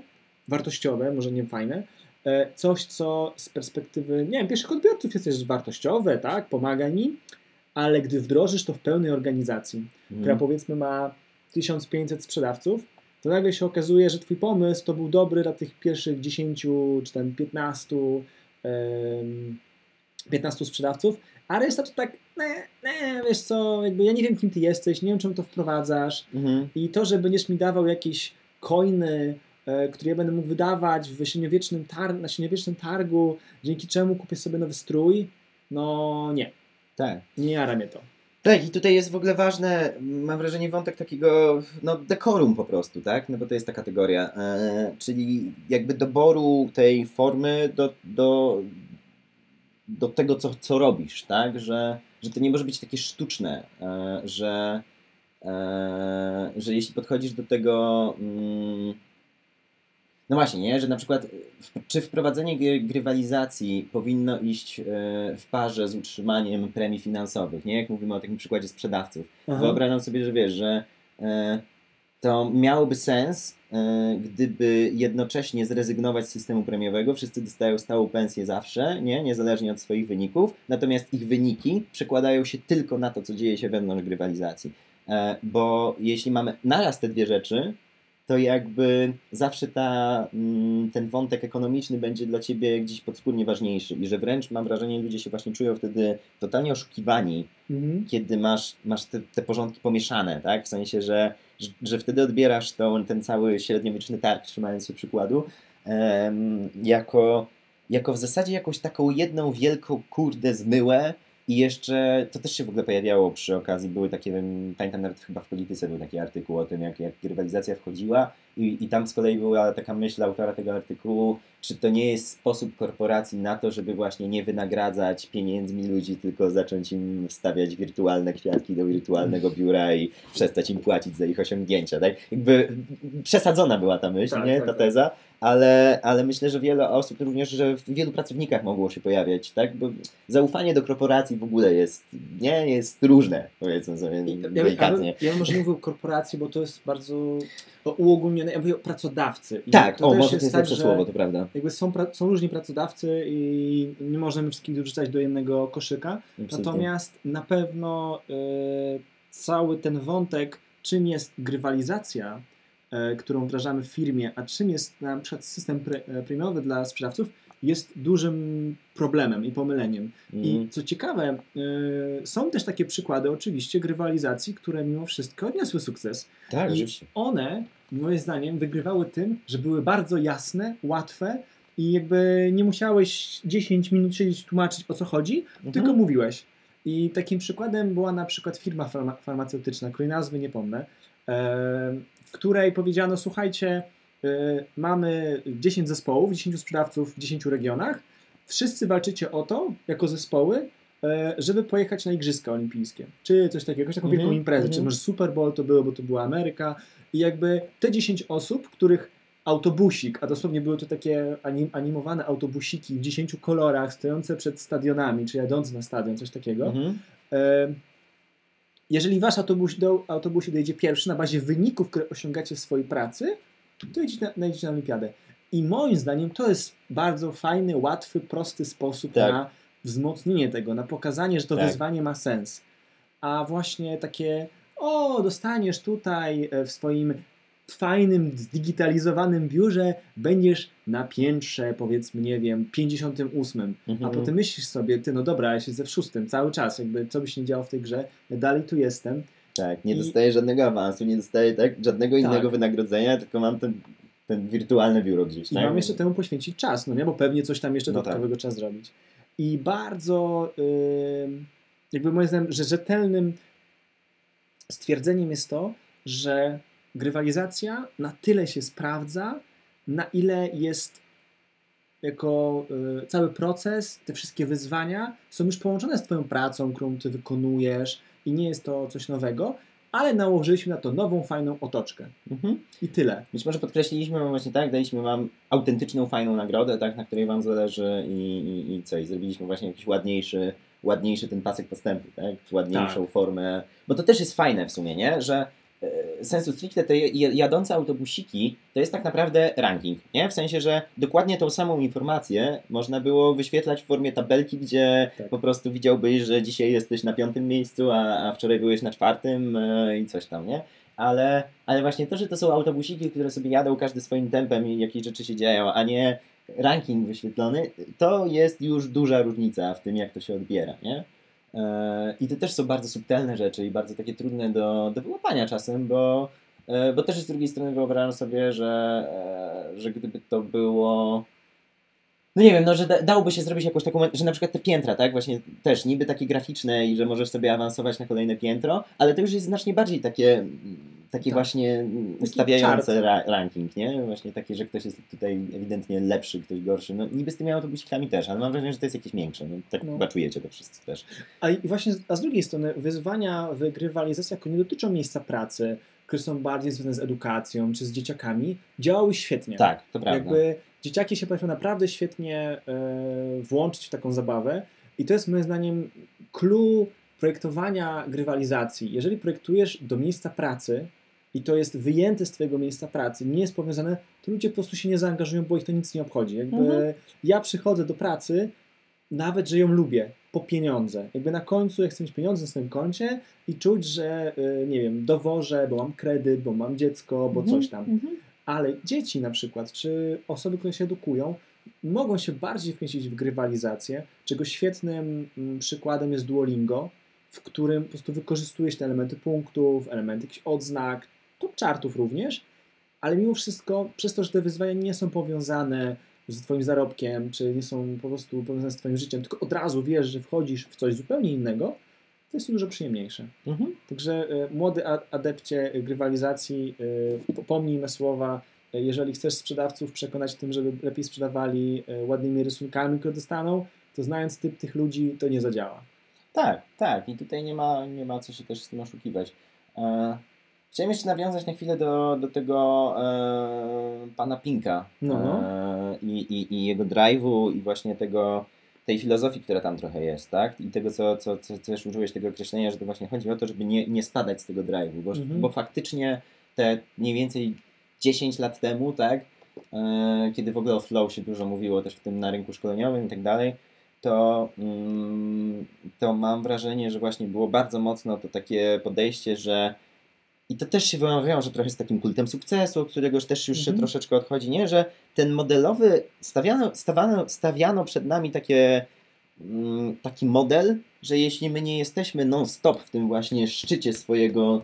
wartościowe, może nie fajne, e, coś, co z perspektywy, nie wiem, pierwszych odbiorców jest też wartościowe, tak, pomaga mi, ale gdy wdrożysz to w pełnej organizacji, która
Mhm.
powiedzmy ma 1500 sprzedawców, to nagle się okazuje, że twój pomysł to był dobry dla tych pierwszych 10 czy tam 15, em, 15 sprzedawców, a reszta to tak, ne, ne, wiesz co, jakby ja nie wiem kim ty jesteś, nie wiem czemu to wprowadzasz
Mhm.
i to, że będziesz mi dawał jakieś coiny, które ja będę mógł wydawać w średniowiecznym na średniowiecznym targu, dzięki czemu kupię sobie nowy strój, no nie,
Tak.
nie jara mnie to.
Tak, i tutaj jest w ogóle ważne, mam wrażenie, wątek takiego no, dekorum po prostu, tak? No bo to jest ta kategoria. E, czyli jakby doboru tej formy do, do, do tego, co, co robisz, tak? Że, że to nie może być takie sztuczne, e, że, e, że jeśli podchodzisz do tego. Mm, no właśnie, nie? że na przykład czy wprowadzenie gry- grywalizacji powinno iść e, w parze z utrzymaniem premii finansowych, nie? Jak mówimy o takim przykładzie sprzedawców.
Aha.
Wyobrażam sobie, że wiesz, że e, to miałoby sens, e, gdyby jednocześnie zrezygnować z systemu premiowego. Wszyscy dostają stałą pensję zawsze, nie? niezależnie od swoich wyników, natomiast ich wyniki przekładają się tylko na to, co dzieje się wewnątrz grywalizacji. Bo jeśli mamy naraz te dwie rzeczy, to jakby zawsze ta, mm, ten wątek ekonomiczny będzie dla ciebie gdzieś podskórnie ważniejszy i że wręcz mam wrażenie, ludzie się właśnie czują wtedy totalnie oszukiwani,
Mhm.
kiedy masz, masz te, te porządki pomieszane, tak? W sensie, że, że, że wtedy odbierasz tą, ten cały średniowieczny targ, trzymając się przykładu, em, jako jako w zasadzie jakąś taką jedną wielką kurde zmyłę i jeszcze, to też się w ogóle pojawiało przy okazji, były takie, pamiętam nawet chyba w Polityce był taki artykuł o tym, jak, jak rywalizacja wchodziła i, i tam z kolei była taka myśl autora tego artykułu, czy to nie jest sposób korporacji na to, żeby właśnie nie wynagradzać pieniędzmi ludzi, tylko zacząć im wstawiać wirtualne kwiatki do wirtualnego biura i przestać im płacić za ich osiągnięcia, tak? Jakby przesadzona była ta myśl,
Tak,
nie?
tak,
ta
tak.
Ale, ale myślę, że wiele osób, również, że w wielu pracownikach mogło się pojawiać, tak? Bo zaufanie do korporacji w ogóle jest, nie? Jest różne, powiedzmy sobie
Ja, ja,
delikatnie.
ja bym może nie mówił korporacji, bo to jest bardzo uogólnione. Ja mówię o pracodawcy. I
Tak,
to
o,
też
może to jest
tak,
lepsze słowo, to prawda.
Jakby są, są różni pracodawcy i nie możemy wszystkich wrzucać do jednego koszyka.
Absolutnie.
Natomiast na pewno e, cały ten wątek, czym jest grywalizacja, którą wdrażamy w firmie, a czym jest na przykład system pre, e, premiowy dla sprzedawców, jest dużym problemem i pomyleniem. I
Mhm.
co ciekawe, e, są też takie przykłady oczywiście grywalizacji, które mimo wszystko odniosły sukces.
Tak,
I
oczywiście.
one, moim zdaniem, wygrywały tym, że były bardzo jasne, łatwe i jakby nie musiałeś 10 minut siedzieć tłumaczyć o co chodzi,
Mhm.
tylko mówiłeś. I takim przykładem była na przykład firma farma farmaceutyczna, której nazwy nie pomnę, e, w której powiedziano: Słuchajcie, e, mamy 10 zespołów, 10 sprzedawców w 10 regionach. Wszyscy walczycie o to, jako zespoły, e, żeby pojechać na Igrzyska Olimpijskie, czy coś takiego, jakąś taką
Mhm,
wielką imprezę, czy
mhm.
może Super Bowl to było, bo to była Ameryka. I jakby te 10 osób, których autobusik, a dosłownie były to takie anim, animowane autobusiki w 10 kolorach, stojące przed stadionami, czy jadące na stadion, coś takiego.
Mhm.
E, jeżeli wasz autobus do, autobusie dojedzie pierwszy na bazie wyników, które osiągacie w swojej pracy, to jedziecie na, jedziecie na olimpiadę. I moim zdaniem to jest bardzo fajny, łatwy, prosty sposób
Tak.
na wzmocnienie tego, na pokazanie, że to
Tak.
wyzwanie ma sens. A właśnie takie, o, dostaniesz tutaj e, w swoim fajnym, zdigitalizowanym biurze, będziesz na piętrze, powiedzmy, nie wiem, 58. A
Mhm.
potem myślisz sobie, ty, no dobra, ja siedzę w szóstym cały czas, jakby co by się nie działo w tej grze, ja dalej tu jestem.
Tak, nie
I-
dostaję żadnego awansu, nie dostaję tak, żadnego
Tak.
innego wynagrodzenia, tylko mam ten, ten wirtualne biuro gdzieś.
I
tak?
mam jeszcze temu poświęcić czas, no nie, bo pewnie coś tam jeszcze
No tak.
dodatkowego trzeba zrobić. I bardzo, ym, jakby moim zdaniem, że rzetelnym stwierdzeniem jest to, że grywalizacja na tyle się sprawdza, na ile jest jako y, cały proces, te wszystkie wyzwania są już połączone z Twoją pracą, którą Ty wykonujesz i nie jest to coś nowego, ale nałożyliśmy na to nową, fajną otoczkę.
Mhm.
I tyle.
Być może podkreśliliśmy właśnie tak, daliśmy wam autentyczną, fajną nagrodę, tak, na której wam zależy i, i, i co, i zrobiliśmy właśnie jakiś ładniejszy, ładniejszy ten pasek postępu, tak, ładniejszą formę, bo to też jest fajne w sumie, nie, że sensu stricte te jadące autobusiki to jest tak naprawdę ranking, nie? W sensie, że dokładnie tą samą informację można było wyświetlać w formie tabelki, gdzie
Tak.
po prostu widziałbyś, że dzisiaj jesteś na piątym miejscu, a, a wczoraj byłeś na czwartym e, i coś tam, nie? Ale, ale właśnie to, że to są autobusiki, które sobie jadą każdy swoim tempem i jakieś rzeczy się dzieją, a nie ranking wyświetlony, to jest już duża różnica w tym, jak to się odbiera, nie? E, I to też są bardzo subtelne rzeczy i bardzo takie trudne do, do wyłapania czasem, bo, e, bo też z drugiej strony wyobrażam sobie, że, e, że gdyby to było. No nie wiem, no, że da, dałoby się zrobić jakąś taką, że na przykład te piętra, tak, właśnie też niby takie graficzne i że możesz sobie awansować na kolejne piętro, ale to już jest znacznie bardziej takie, takie
Tak.
właśnie ustawiające ra, ranking, nie? Właśnie takie, że ktoś jest tutaj ewidentnie lepszy, ktoś gorszy. No niby z tymi autobusikami też, ale mam wrażenie, że to jest jakieś większe. No, tak
No.
chyba czujecie to wszyscy też.
A i właśnie, z- a z drugiej strony wyzwania w grywalizacji jako nie dotyczą miejsca pracy, które są bardziej związane z edukacją czy z dzieciakami, działały świetnie.
Tak, to prawda.
Jakby dzieciaki się potrafią naprawdę świetnie e, włączyć w taką zabawę i to jest moim zdaniem clue projektowania grywalizacji. Jeżeli projektujesz do miejsca pracy i to jest wyjęte z twojego miejsca pracy, nie jest powiązane, to ludzie po prostu się nie zaangażują, bo ich to nic nie obchodzi. Jakby
Mhm.
ja przychodzę do pracy, nawet że ją lubię, po pieniądze. Jakby na końcu ja chcę mieć pieniądze na swoim koncie i czuć, że y, nie wiem, dowożę, bo mam kredyt, bo mam dziecko, bo
Mhm,
coś tam.
mhm.
Ale dzieci na przykład, czy osoby, które się edukują, mogą się bardziej wkręcić w grywalizację, czego świetnym mm, przykładem jest Duolingo, w którym po prostu wykorzystujesz te elementy punktów, elementy jakichś odznak, top chartów również, ale mimo wszystko, przez to, że te wyzwania nie są powiązane z Twoim zarobkiem, czy nie są po prostu powiązane z Twoim życiem, tylko od razu wiesz, że wchodzisz w coś zupełnie innego, to jest dużo przyjemniejsze.
Mhm.
Także y, młody adepcie grywalizacji, y, pomnij me słowa, y, jeżeli chcesz sprzedawców przekonać tym, żeby lepiej sprzedawali ładnymi rysunkami, które dostaną, to znając typ tych ludzi, to nie zadziała.
Tak, tak. I tutaj nie ma, nie ma co się też z tym oszukiwać. E, chciałem jeszcze nawiązać na chwilę do, do tego e, pana Pinka
no.
e, i, i, i jego drive'u i właśnie tego, tej filozofii, która tam trochę jest, tak? I tego, co, co, co, też użyłeś tego określenia, że to właśnie chodzi o to, żeby nie, nie spadać z tego drive'u, bo,
Mhm.
bo faktycznie te mniej więcej 10 lat temu, tak? E, kiedy w ogóle o flow się dużo mówiło też w tym na rynku szkoleniowym i tak dalej, to, mm, to mam wrażenie, że właśnie było bardzo mocno to takie podejście, że i to też się wiąże trochę z takim kultem sukcesu, od którego już też już się
Mhm.
troszeczkę odchodzi, nie? Że ten modelowy, stawiano, stawiano, stawiano przed nami takie, mm, taki model, że jeśli my nie jesteśmy non-stop w tym właśnie szczycie swojego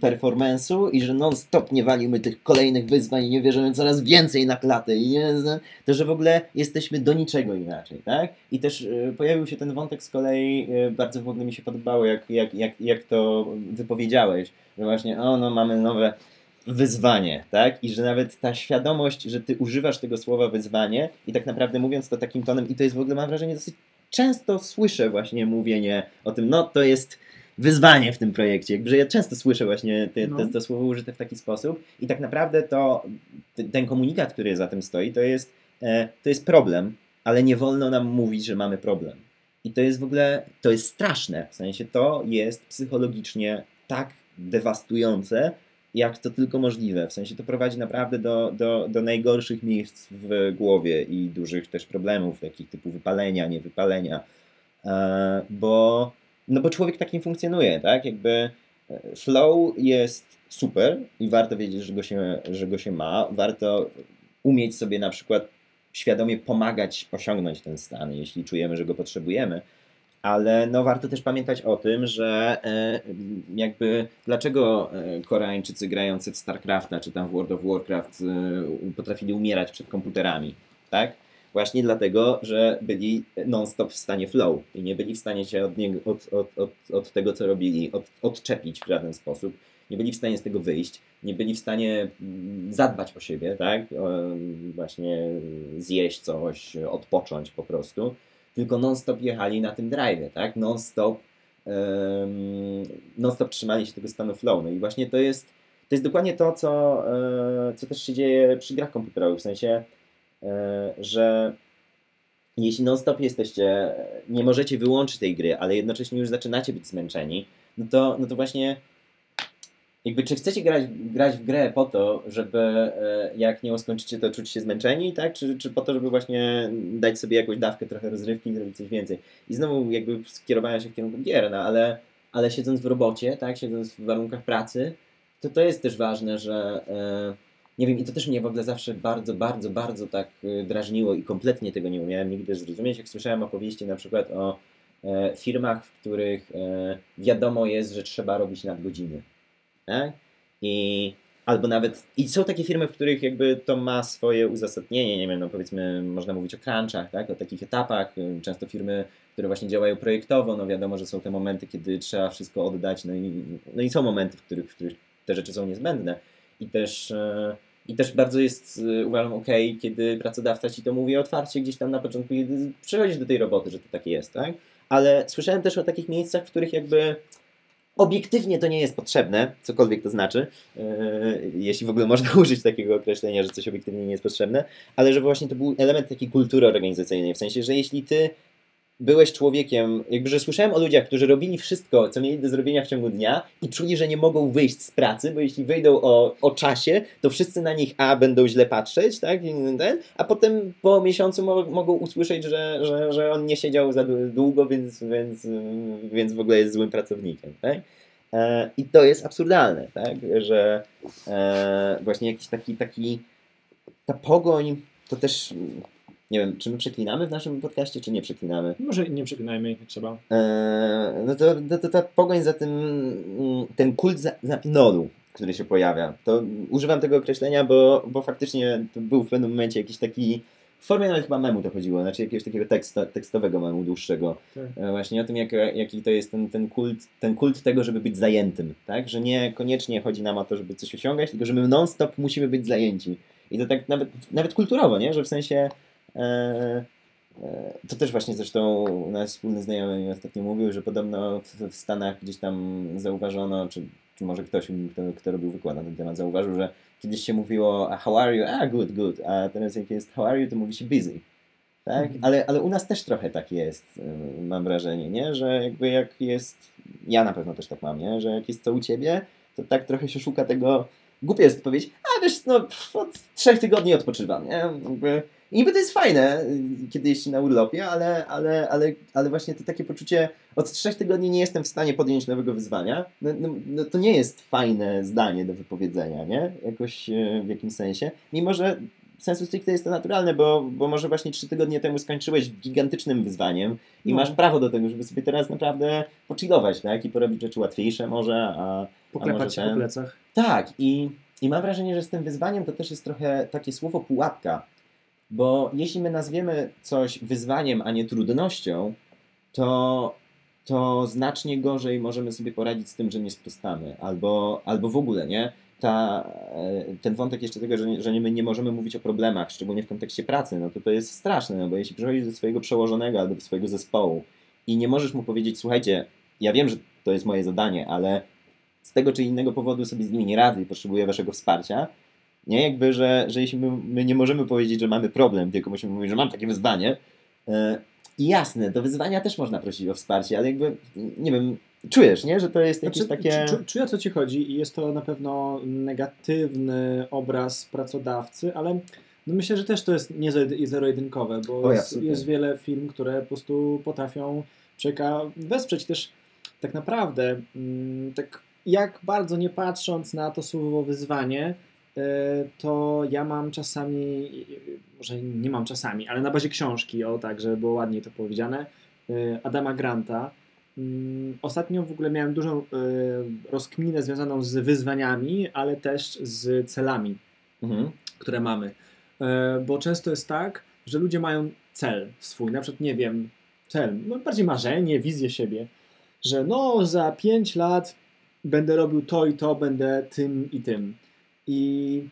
performance'u i że non-stop nie walimy tych kolejnych wyzwań i nie wierzymy coraz więcej na klatę i nie, to że w ogóle jesteśmy do niczego inaczej, tak? I też y, pojawił się ten wątek z kolei, y, bardzo w ogóle mi się podobało, jak, jak, jak, jak to wypowiedziałeś, że właśnie, o no mamy nowe wyzwanie, tak? I że nawet ta świadomość, że ty używasz tego słowa wyzwanie i tak naprawdę mówiąc to takim tonem, i to jest w ogóle mam wrażenie dosyć często słyszę właśnie mówienie o tym, no to jest wyzwanie w tym projekcie, jakby, że ja często słyszę właśnie te, te,
No.
to słowo użyte w taki sposób i tak naprawdę to ten komunikat, który za tym stoi, to jest, e, to jest problem, ale nie wolno nam mówić, że mamy problem. I to jest w ogóle, to jest straszne, w sensie to jest psychologicznie tak dewastujące, jak to tylko możliwe. W sensie to prowadzi naprawdę do, do, do najgorszych miejsc w głowie i dużych też problemów, takich typu wypalenia, niewypalenia. E, bo, no bo człowiek takim funkcjonuje, tak? Jakby e, flow jest super i warto wiedzieć, że go się, że go się ma. Warto umieć sobie na przykład świadomie pomagać osiągnąć ten stan, jeśli czujemy, że go potrzebujemy. Ale no warto też pamiętać o tym, że e, jakby dlaczego e, Koreańczycy grający w StarCrafta czy tam w World of Warcraft e, potrafili umierać przed komputerami, tak? Właśnie dlatego, że byli non-stop w stanie flow i nie byli w stanie się od, niego, od, od, od, od tego, co robili, od, odczepić w żaden sposób. Nie byli w stanie z tego wyjść, nie byli w stanie mm, zadbać o siebie, tak? Właśnie zjeść coś, odpocząć po prostu. Tylko non-stop jechali na tym drive, tak? Non-stop non-stop trzymali się tego stanu flow. No i właśnie to jest, to jest dokładnie to, co, e, co też się dzieje przy grach komputerowych. W sensie, że jeśli non-stop jesteście, nie możecie wyłączyć tej gry, ale jednocześnie już zaczynacie być zmęczeni, no to, no to właśnie jakby czy chcecie grać, grać w grę po to, żeby e, jak nie skończycie, to czuć się zmęczeni, tak? Czy, czy po to, żeby właśnie dać sobie jakąś dawkę trochę rozrywki i zrobić coś więcej. I znowu jakby skierowałem się w kierunku gier, no ale, ale siedząc w robocie, tak? Siedząc w warunkach pracy, to to jest też ważne, że e, nie wiem, i to też mnie w ogóle zawsze bardzo, bardzo, bardzo tak e, drażniło i kompletnie tego nie umiałem nigdy zrozumieć, jak słyszałem opowieści na przykład o e, firmach, w których e, wiadomo jest, że trzeba robić nadgodziny. Tak? I albo nawet, i są takie firmy, w których jakby to ma swoje uzasadnienie, nie wiem, no powiedzmy, można mówić o crunchach, tak? o takich etapach, y, często firmy, które właśnie działają projektowo, no wiadomo, że są te momenty, kiedy trzeba wszystko oddać, no i, no i są momenty, w których, w których te rzeczy są niezbędne. I też, e, i też bardzo jest, e, uważam, ok, kiedy pracodawca ci to mówi otwarcie gdzieś tam na początku, kiedy przychodzisz do tej roboty, że to takie jest, tak? Ale słyszałem też o takich miejscach, w których jakby obiektywnie to nie jest potrzebne, cokolwiek to znaczy, yy, jeśli w ogóle można użyć takiego określenia, że coś obiektywnie nie jest potrzebne, ale że właśnie to był element takiej kultury organizacyjnej, w sensie, że jeśli ty byłeś człowiekiem, jakby, że słyszałem o ludziach, którzy robili wszystko, co mieli do zrobienia w ciągu dnia i czuli, że nie mogą wyjść z pracy, bo jeśli wyjdą o, o czasie, to wszyscy na nich a będą źle patrzeć, tak, a potem po miesiącu mo mogą usłyszeć, że, że, że on nie siedział za dłu- długo, więc, więc, więc w ogóle jest złym pracownikiem, tak? E, I to jest absurdalne, tak, że e, właśnie jakiś taki, taki ta pogoń, to też nie wiem, czy my przeklinamy w naszym podcaście, czy nie przeklinamy.
Może nie przekonajmy, jak trzeba.
Eee, no to, to, to ta pogoń za tym, mm, ten kult za, zapinolu, który się pojawia, to używam tego określenia, bo, bo faktycznie to był w pewnym momencie jakiś taki w formie nawet chyba memu to chodziło, znaczy jakiegoś takiego teksta, tekstowego memu dłuższego.
Tak.
E, Właśnie o tym, jak, jaki to jest ten, ten, kult, ten kult tego, żeby być zajętym, tak? Że nie koniecznie chodzi nam o to, żeby coś osiągać, tylko że my non-stop musimy być zajęci. I to tak nawet, nawet kulturowo, nie? Że w sensie... E, e, to też właśnie zresztą nasz wspólny znajomy mi ostatnio mówił, że podobno w, Stanach gdzieś tam zauważono, czy, czy może ktoś, kto, kto robił wykład na ten temat, zauważył, że kiedyś się mówiło how are you? A good, good. A teraz jak jest how are you, to mówi się busy. Tak?
Mhm.
Ale, ale u nas też trochę tak jest, y, mam wrażenie, nie? Że jakby jak jest, ja na pewno też tak mam, nie? Że jak jest co u ciebie, to tak trochę się szuka tego, głupie jest powiedzieć, a wiesz, no od trzech tygodni odpoczywam, nie? Jakby, i niby to jest fajne, y, kiedy się na urlopie, ale, ale, ale, ale właśnie to takie poczucie, od trzech tygodni nie jestem w stanie podjąć nowego wyzwania, no, no, no to nie jest fajne zdanie do wypowiedzenia, nie? Jakoś e, w jakimś sensie. Mimo, że sensu stricte jest to naturalne, bo, bo może właśnie trzy tygodnie temu skończyłeś gigantycznym wyzwaniem i
No.
masz prawo do tego, żeby sobie teraz naprawdę pochillować, tak? I porobić rzeczy łatwiejsze może, a...
Poklepać
może
się po
ten-
plecach.
Tak, i, i mam wrażenie, że z tym wyzwaniem to też jest trochę takie słowo pułapka, bo jeśli my nazwiemy coś wyzwaniem, a nie trudnością, to, to znacznie gorzej możemy sobie poradzić z tym, że nie sprostamy, albo, albo w ogóle, nie? Ta, e, ten wątek jeszcze tego, że, że nie, my nie możemy mówić o problemach, szczególnie w kontekście pracy, no to to jest straszne, no bo jeśli przychodzisz do swojego przełożonego albo do swojego zespołu i nie możesz mu powiedzieć, słuchajcie, ja wiem, że to jest moje zadanie, ale z tego czy innego powodu sobie z nimi nie radzę i potrzebuję waszego wsparcia. Nie, jakby, że, że jeśli my, my nie możemy powiedzieć, że mamy problem, tylko musimy mówić, że mam takie wyzwanie. E, I jasne, do wyzwania też można prosić o wsparcie, ale jakby, nie wiem, czujesz, nie, że to jest jakieś
Znaczy,
takie...
czu- Czuję o co ci chodzi i jest to na pewno negatywny obraz pracodawcy, ale no myślę, że też to jest nie zero- zero-jedynkowe, bo
Oj,
jest, jest wiele firm, które po prostu potrafią człowieka wesprzeć też tak naprawdę. mm, Tak jak bardzo nie patrząc na to słowo wyzwanie, to ja mam czasami, może nie mam czasami, ale na bazie książki, o tak, żeby było ładniej to powiedziane, e, Adama Granta. Mm, Ostatnio w ogóle miałem dużą e, rozkminę związaną z wyzwaniami, ale też z celami,
Mhm.
które mamy. E, Bo często jest tak, że ludzie mają cel swój, na przykład, nie wiem, cel, no bardziej marzenie, wizję siebie, że no za 5 lat będę robił to i to, będę tym i tym. I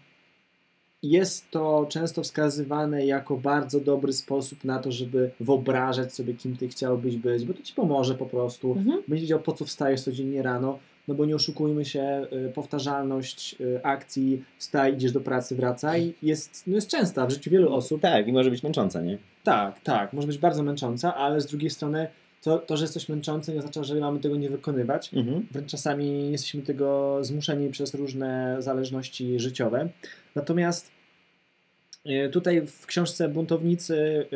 jest to często wskazywane jako bardzo dobry sposób na to, żeby wyobrażać sobie, kim ty chciałbyś być, bo to ci pomoże po prostu.
Mhm.
Będziesz wiedział, po co wstajesz codziennie rano, no bo nie oszukujmy się, y, powtarzalność y, akcji wstaj, idziesz do pracy, wracaj jest, no jest częsta w życiu wielu osób.
Tak, i może być męcząca, nie?
Tak, tak, może być bardzo męcząca, ale z drugiej strony to, to że jest coś męczące nie oznacza, że mamy tego nie wykonywać.
Mhm.
Wręcz czasami jesteśmy tego zmuszeni przez różne zależności życiowe. Natomiast y, tutaj w książce Buntownicy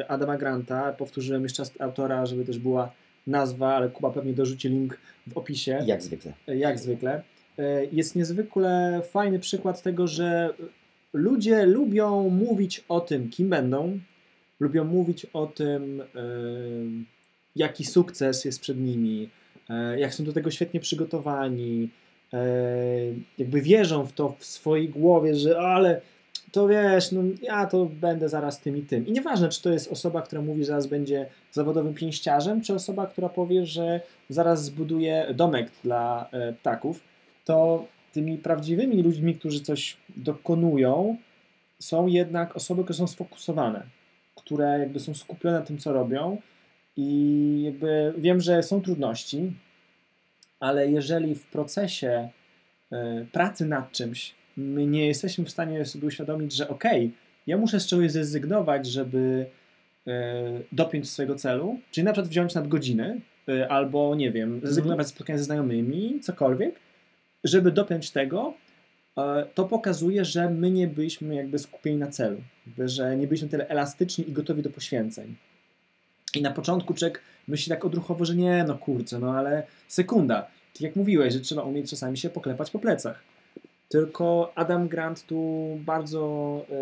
y, Adama Granta, powtórzyłem jeszcze raz autora, żeby też była nazwa, ale Kuba pewnie dorzuci link w opisie
Jak zwykle.
jak zwykle. Jest niezwykle fajny przykład tego, że ludzie lubią mówić o tym, kim będą, lubią mówić o tym, jaki sukces jest przed nimi, e, jak są do tego świetnie przygotowani, e, jakby wierzą w to w swojej głowie, że ale to wiesz, no ja to będę zaraz tym i tym. I nieważne, czy to jest osoba, która mówi, że zaraz będzie zawodowym pięściarzem, czy osoba, która powie, że zaraz zbuduje domek dla e, ptaków, to tymi prawdziwymi ludźmi, którzy coś dokonują, są jednak osoby, które są sfokusowane, które jakby są skupione na tym, co robią i jakby wiem, że są trudności, ale jeżeli w procesie e, pracy nad czymś my nie jesteśmy w stanie sobie uświadomić, że okej, ja muszę z czegoś zrezygnować, żeby e, dopiąć swojego celu, czyli na przykład wziąć nadgodziny, e, albo nie wiem, zrezygnować z spotkania ze znajomymi, cokolwiek, żeby dopiąć tego, to pokazuje, że my nie byliśmy jakby skupieni na celu, że nie byliśmy tyle elastyczni i gotowi do poświęceń. I na początku czek myśli tak odruchowo, że nie, no kurczę, no ale sekunda. Tak jak mówiłeś, że trzeba umieć czasami się poklepać po plecach. Tylko Adam Grant tu bardzo e,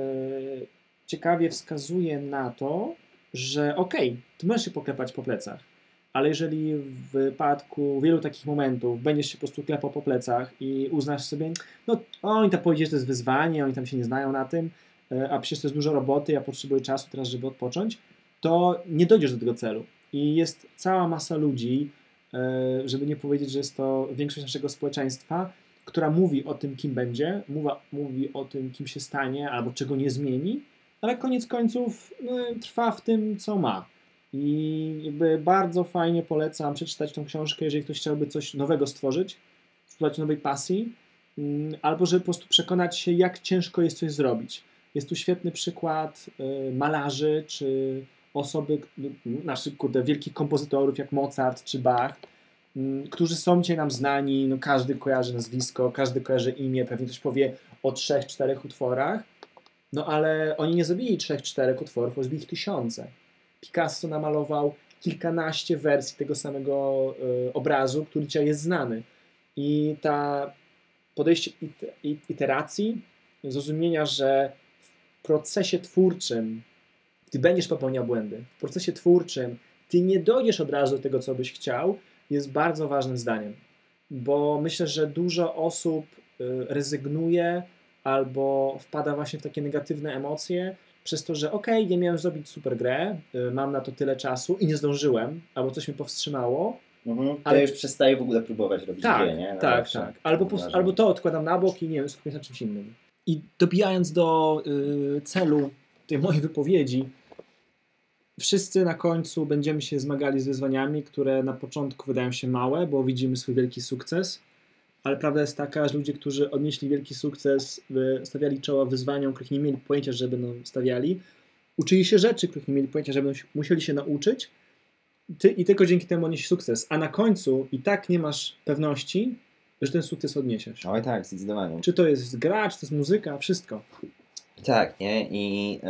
ciekawie wskazuje na to, że okej, ty możesz się poklepać po plecach, ale jeżeli w wypadku wielu takich momentów będziesz się po prostu klepał po plecach i uznasz sobie, no oni tam powiedzieli, że to jest wyzwanie, oni tam się nie znają na tym, e, a przecież to jest dużo roboty, ja potrzebuję czasu teraz, żeby odpocząć, to nie dojdziesz do tego celu. I jest cała masa ludzi, e, żeby nie powiedzieć, że jest to większość naszego społeczeństwa, która mówi o tym, kim będzie, mówi o tym, kim się stanie, albo czego nie zmieni, ale koniec końców no, trwa w tym, co ma. I jakby bardzo fajnie polecam przeczytać tą książkę, jeżeli ktoś chciałby coś nowego stworzyć, spróbować nowej pasji, mm, albo żeby po prostu przekonać się, jak ciężko jest coś zrobić. Jest tu świetny przykład y, malarzy, czy osoby, naszych kurde, wielkich kompozytorów jak Mozart czy Bach, mm, którzy są dzisiaj nam znani, no każdy kojarzy nazwisko, każdy kojarzy imię, pewnie ktoś powie o trzech, czterech utworach, no ale oni nie zrobili trzech, czterech utworów, zrobili ich tysiące. Picasso namalował kilkanaście wersji tego samego y, obrazu, który dzisiaj jest znany. I ta podejście iteracji, zrozumienia, że w procesie twórczym ty będziesz popełniał błędy. W procesie twórczym ty nie dojdziesz od razu do tego, co byś chciał, jest bardzo ważnym zdaniem. Bo myślę, że dużo osób y, rezygnuje albo wpada właśnie w takie negatywne emocje przez to, że okej, okay, nie miałem zrobić super grę, y, mam na to tyle czasu i nie zdążyłem, albo coś mnie powstrzymało.
Mhm, ale już przestaję w ogóle próbować robić
tak,
grę, nie?
No tak, tak. Albo, po, albo to odkładam na bok i nie wiem, skupię się na czymś innym. I dobijając do y, celu tej mojej wypowiedzi, wszyscy na końcu będziemy się zmagali z wyzwaniami, które na początku wydają się małe, bo widzimy swój wielki sukces, ale prawda jest taka, że ludzie, którzy odnieśli wielki sukces, stawiali czoła wyzwaniom, których nie mieli pojęcia, że będą stawiali, uczyli się rzeczy, których nie mieli pojęcia, że będą musieli się nauczyć ty, i tylko dzięki temu odnieść sukces, a na końcu i tak nie masz pewności, że ten sukces odniesiesz.
Oj tak, zdecydowanie.
Czy to jest gra, czy to jest muzyka, wszystko.
Tak, nie? I, yy,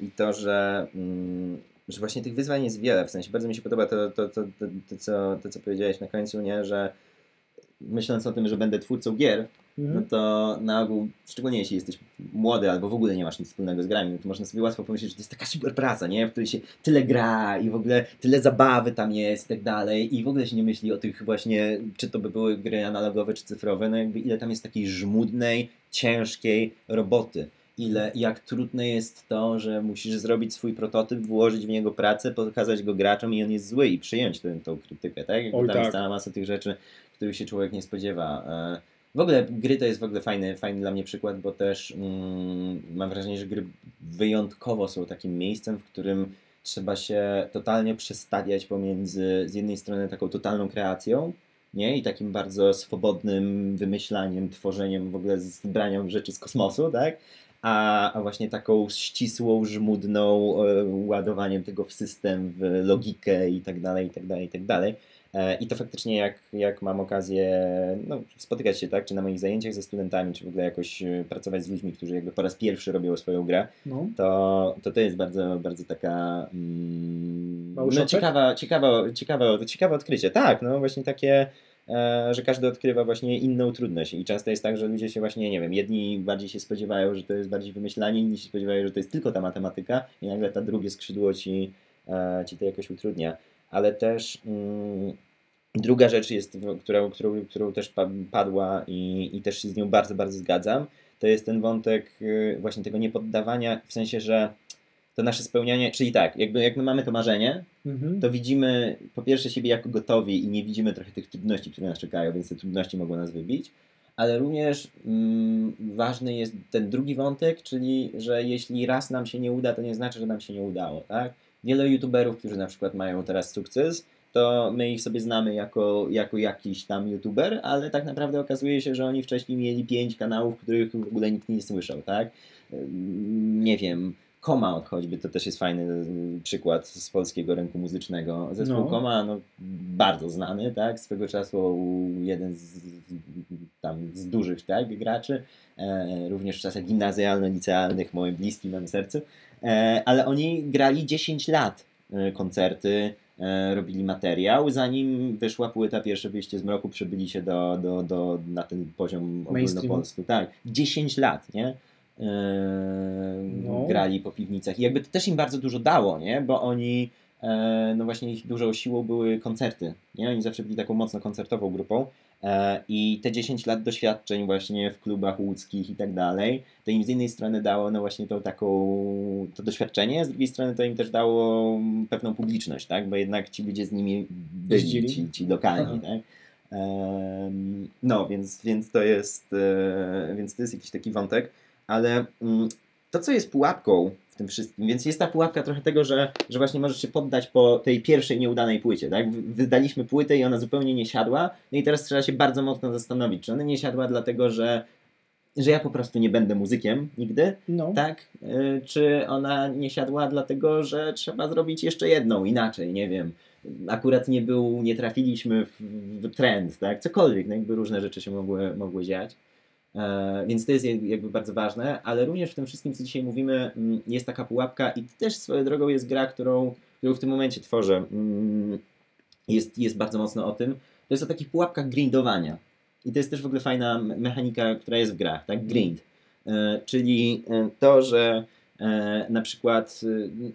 i to, że... Yy że właśnie tych wyzwań jest wiele, w sensie bardzo mi się podoba to, to, to, to, to, co, to co powiedziałeś na końcu, nie, że myśląc o tym, że będę twórcą gier, mhm. no to na ogół, szczególnie jeśli jesteś młody albo w ogóle nie masz nic wspólnego z grami, no to można sobie łatwo pomyśleć, że to jest taka super praca, nie? w której się tyle gra i w ogóle tyle zabawy tam jest i tak dalej i w ogóle się nie myśli o tych właśnie, czy to by były gry analogowe czy cyfrowe, no jakby ile tam jest takiej żmudnej, ciężkiej roboty ile, jak trudne jest to, że musisz zrobić swój prototyp, włożyć w niego pracę, pokazać go graczom i on jest zły i przyjąć tę, tą krytykę, tak? Jakby Oj, tam tak. jest cała masa tych rzeczy, których się człowiek nie spodziewa. E, w ogóle gry to jest w ogóle fajny, fajny dla mnie przykład, bo też mm, mam wrażenie, że gry wyjątkowo są takim miejscem, w którym trzeba się totalnie przestawiać pomiędzy z jednej strony taką totalną kreacją, nie? I takim bardzo swobodnym wymyślaniem, tworzeniem, w ogóle zbraniem rzeczy z kosmosu, tak? a, a właśnie taką ścisłą, żmudną e, ładowaniem tego w system, w logikę i tak dalej, i tak dalej, i tak dalej. E, I to faktycznie jak, jak mam okazję no, spotykać się, tak, czy na moich zajęciach ze studentami, czy w ogóle jakoś e, pracować z ludźmi, którzy jakby po raz pierwszy robią swoją grę, no. to, to to jest bardzo, bardzo taka mm, no, ciekawa, ciekawa, ciekawa, ciekawe odkrycie. Tak, no właśnie takie E, że każdy odkrywa właśnie inną trudność i często jest tak, że ludzie się właśnie, nie wiem, jedni bardziej się spodziewają, że to jest bardziej wymyślanie, inni się spodziewają, że to jest tylko ta matematyka i nagle ta drugie skrzydło ci, ci to jakoś utrudnia. Ale też mm, druga rzecz jest, którą, którą, którą też padła i, i też się z nią bardzo, bardzo zgadzam, to jest ten wątek y, właśnie tego niepoddawania, w sensie, że to nasze spełnianie, czyli tak, jakby jak my mamy to marzenie, mhm. to widzimy po pierwsze siebie jako gotowi i nie widzimy trochę tych trudności, które nas czekają, więc te trudności mogą nas wybić, ale również mm, ważny jest ten drugi wątek, czyli że jeśli raz nam się nie uda, to nie znaczy, że nam się nie udało, tak? Wiele youtuberów, którzy na przykład mają teraz sukces, to my ich sobie znamy jako, jako jakiś tam youtuber, ale tak naprawdę okazuje się, że oni wcześniej mieli pięć kanałów, których w ogóle nikt nie słyszał, tak? Nie wiem, Koma choćby, to też jest fajny przykład z polskiego rynku muzycznego. Zespół no. Koma, no, bardzo znany, tak, swego czasu jeden z, tam, z dużych tak, graczy, e, również w czasach gimnazjalno-licealnych, moim bliskim mam sercu, ale oni grali 10 lat e, koncerty, e, robili materiał, zanim wyszła płyta Pierwsze Wyjście z Mroku, przybyli się do, do, do, na ten poziom ogólnopolski. Tak, 10 lat, nie? no. grali po piwnicach. I jakby to też im bardzo dużo dało, nie? Bo oni, e, no właśnie ich dużą siłą były koncerty, nie? Oni zawsze byli taką mocno koncertową grupą E, I te 10 lat doświadczeń właśnie w klubach łódzkich i tak dalej, to im z jednej strony dało no właśnie tą taką, to doświadczenie, z drugiej strony to im też dało pewną publiczność, tak? Bo jednak ci ludzie z nimi byli, ci, ci lokalni, tak? No, więc, więc to jest e, więc to jest jakiś taki wątek, ale mm, to, co jest pułapką w tym wszystkim, więc jest ta pułapka trochę tego, że, że właśnie możesz się poddać po tej pierwszej nieudanej płycie, tak? Wydaliśmy płytę i ona zupełnie nie siadła, no i teraz trzeba się bardzo mocno zastanowić, czy ona nie siadła dlatego, że że ja po prostu nie będę muzykiem nigdy, no. tak? Y, czy ona nie siadła dlatego, że trzeba zrobić jeszcze jedną inaczej, nie wiem. Akurat nie był, nie trafiliśmy w, w trend, tak? Cokolwiek, no jakby różne rzeczy się mogły, mogły dziać. E, więc to jest jakby bardzo ważne, ale również w tym wszystkim, co dzisiaj mówimy, mm, jest taka pułapka i też swoją drogą jest gra, którą, którą w tym momencie tworzę. Mm, jest, jest bardzo mocno o tym. To jest o takich pułapkach grindowania. I to jest też w ogóle fajna mechanika, która jest w grach, tak? Grind. E, czyli e, to, że na przykład,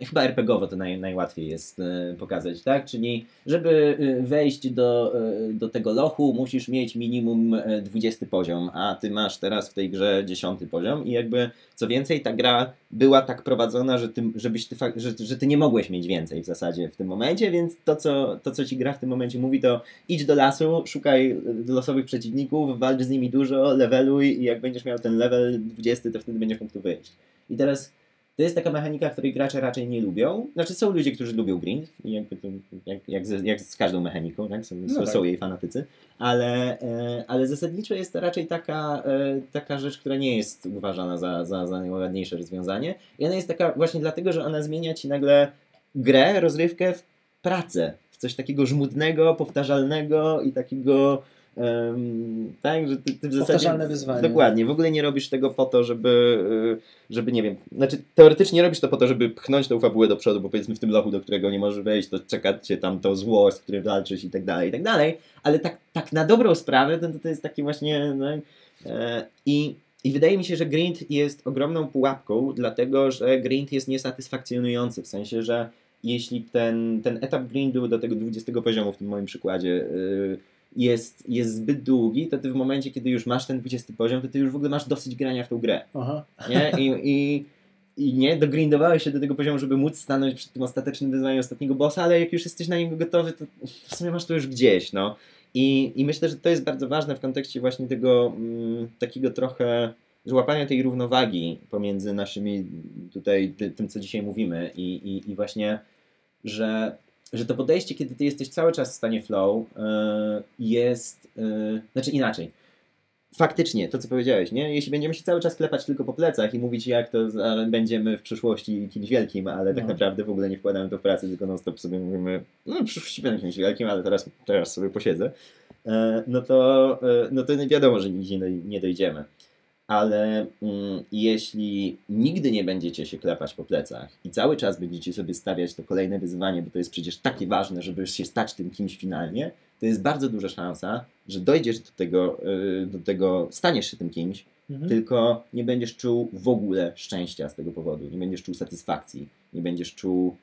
e, chyba RPGowo to naj, najłatwiej jest e, pokazać, tak? Czyli, żeby wejść do, do tego lochu, musisz mieć minimum 20 poziom, a ty masz teraz w tej grze 10 poziom i jakby co więcej, ta gra była tak prowadzona, że ty, żebyś ty, że, że ty nie mogłeś mieć więcej w zasadzie w tym momencie, więc to co, to, co ci gra w tym momencie mówi, to idź do lasu, szukaj losowych przeciwników, walcz z nimi dużo, leveluj i jak będziesz miał ten level 20, to wtedy będziesz mógł tu wyjść. I teraz to jest taka mechanika, której gracze raczej nie lubią. Znaczy są ludzie, którzy lubią grind, jakby to, jak, jak, z, jak z każdą mechaniką, tak? Są, no tak. są jej fanatycy, ale, e, ale zasadniczo jest to raczej taka, e, taka rzecz, która nie jest uważana za, za, za najładniejsze rozwiązanie. I ona jest taka właśnie dlatego, że ona zmienia ci nagle grę, rozrywkę w pracę, w coś takiego żmudnego, powtarzalnego i takiego Um, tak, że ty, ty w
zasadzie, wyzwanie.
Dokładnie, w ogóle nie robisz tego po to, żeby, y, żeby nie wiem, znaczy teoretycznie robisz to po to, żeby pchnąć tą fabułę do przodu, bo powiedzmy w tym lochu, do którego nie możesz wejść, to czeka cię tam to zło, z którym walczysz i tak dalej, i tak dalej, ale tak, tak na dobrą sprawę to, to jest taki właśnie, no, e, i i wydaje mi się, że grind jest ogromną pułapką, dlatego że grind jest niesatysfakcjonujący, w sensie, że jeśli ten, ten etap grindu do tego 20 poziomu w tym moim przykładzie yy, jest, jest zbyt długi, to ty w momencie, kiedy już masz ten 20 poziom, to ty już w ogóle masz dosyć grania w tą grę. Aha. Nie? I, i, i nie, dogrindowałeś się do tego poziomu, żeby móc stanąć przed tym ostatecznym wyzwaniem ostatniego bossa, ale jak już jesteś na niego gotowy, to w sumie masz to już gdzieś, no. I, i myślę, że to jest bardzo ważne w kontekście właśnie tego mm, takiego trochę złapania tej równowagi pomiędzy naszymi tutaj, tym, co dzisiaj mówimy i, i, i właśnie, że że to podejście, kiedy ty jesteś cały czas w stanie flow, yy, jest, yy, znaczy inaczej. Faktycznie, to co powiedziałeś, nie? Jeśli będziemy się cały czas klepać tylko po plecach i mówić, jak to będziemy w przyszłości kimś wielkim, ale tak no. naprawdę w ogóle nie wkładamy to w pracę, tylko non-stop sobie mówimy, no w przyszłości będę kimś wielkim, ale teraz, teraz sobie posiedzę, yy, no, to, no to wiadomo, że nigdzie nie dojdziemy ale mm, jeśli nigdy nie będziecie się klepać po plecach i cały czas będziecie sobie stawiać to kolejne wyzwanie, bo to jest przecież takie ważne, żeby się stać tym kimś finalnie, to jest bardzo duża szansa, że dojdziesz do tego, yy, do tego staniesz się tym kimś, mhm. tylko nie będziesz czuł w ogóle szczęścia z tego powodu, nie będziesz czuł satysfakcji, nie będziesz czuł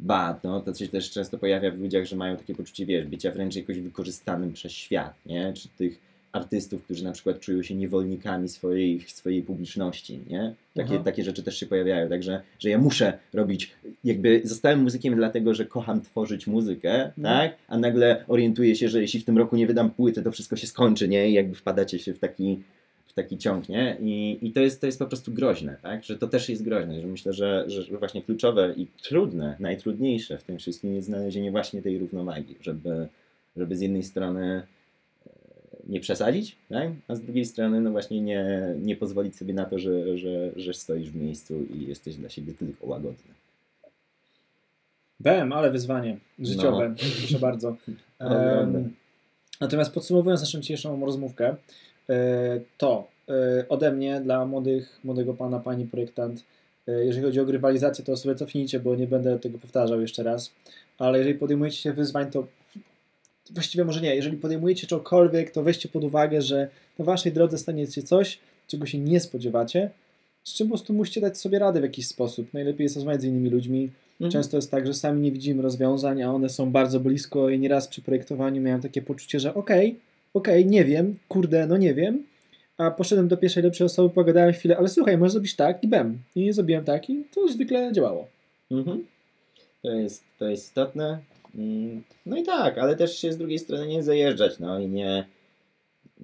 ba, no, to się też często pojawia w ludziach, że mają takie poczucie, wiesz, bycia wręcz jakoś wykorzystanym przez świat, nie? Czy tych artystów, którzy na przykład czują się niewolnikami swojej, swojej publiczności, nie? Takie, takie rzeczy też się pojawiają, także, że ja muszę robić, jakby zostałem muzykiem dlatego, że kocham tworzyć muzykę, no. tak? A nagle orientuję się, że jeśli w tym roku nie wydam płyty, to wszystko się skończy, nie? I jakby wpadacie się w taki, w taki ciąg, nie? I, i to, jest, to jest po prostu groźne, tak? Że to też jest groźne, że myślę, że, że właśnie kluczowe i trudne, najtrudniejsze w tym wszystkim jest znalezienie właśnie tej równowagi, żeby, żeby z jednej strony nie przesadzić, tak? a z drugiej strony no właśnie nie, nie pozwolić sobie na to, że, że, że stoisz w miejscu i jesteś dla siebie tylko łagodny.
Bem, ale wyzwanie życiowe, no. proszę bardzo. Um, natomiast podsumowując naszą dzisiejszą rozmówkę, e, to e, ode mnie dla młodych, młodego pana, pani projektant, e, jeżeli chodzi o grywalizację, to sobie cofnijcie, bo nie będę tego powtarzał jeszcze raz, ale jeżeli podejmujecie się wyzwań, to właściwie może nie, jeżeli podejmujecie czokolwiek, to weźcie pod uwagę, że na waszej drodze stanie się coś, czego się nie spodziewacie, z czym po prostu musicie dać sobie radę w jakiś sposób. Najlepiej jest rozmawiać z innymi ludźmi. Mhm. Często jest tak, że sami nie widzimy rozwiązań, a one są bardzo blisko i nieraz przy projektowaniu miałem takie poczucie, że okej, okay, okej, nie wiem, kurde, no nie wiem, a poszedłem do pierwszej lepszej osoby, pogadałem chwilę, ale słuchaj, możesz zrobić tak i bem. I zrobiłem tak i to zwykle działało.
Mhm. To, jest, to jest istotne. Mm, No i tak, ale też się z drugiej strony nie zajeżdżać, no i nie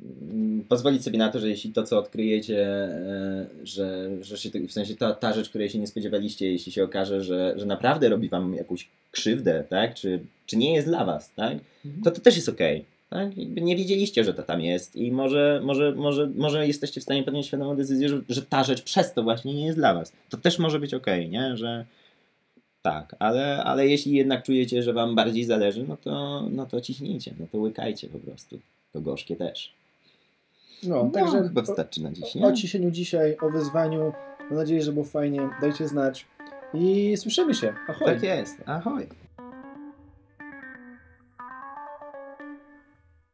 mm, pozwolić sobie na to, że jeśli to, co odkryjecie, e, że, że się, w sensie ta, ta rzecz, której się nie spodziewaliście, jeśli się okaże, że, że naprawdę robi wam jakąś krzywdę, tak, czy, czy nie jest dla was, tak, to to też jest okej. Tak? Jakby Nie wiedzieliście, że to tam jest i może, może, może, może jesteście w stanie podjąć świadomą decyzję, że, że ta rzecz przez to właśnie nie jest dla was. To też może być okej, nie? Że tak, ale, ale jeśli jednak czujecie, że wam bardziej zależy, no to, no to ciśnijcie, no to łykajcie po prostu. To gorzkie też.
No,
No,
także
chyba
o,
wystarczy na dziś,
o
nie?
ciśnieniu dzisiaj, o wyzwaniu. Mam nadzieję, że było fajnie. Dajcie znać i słyszymy się. Ahoj.
Tak jest. Ahoj.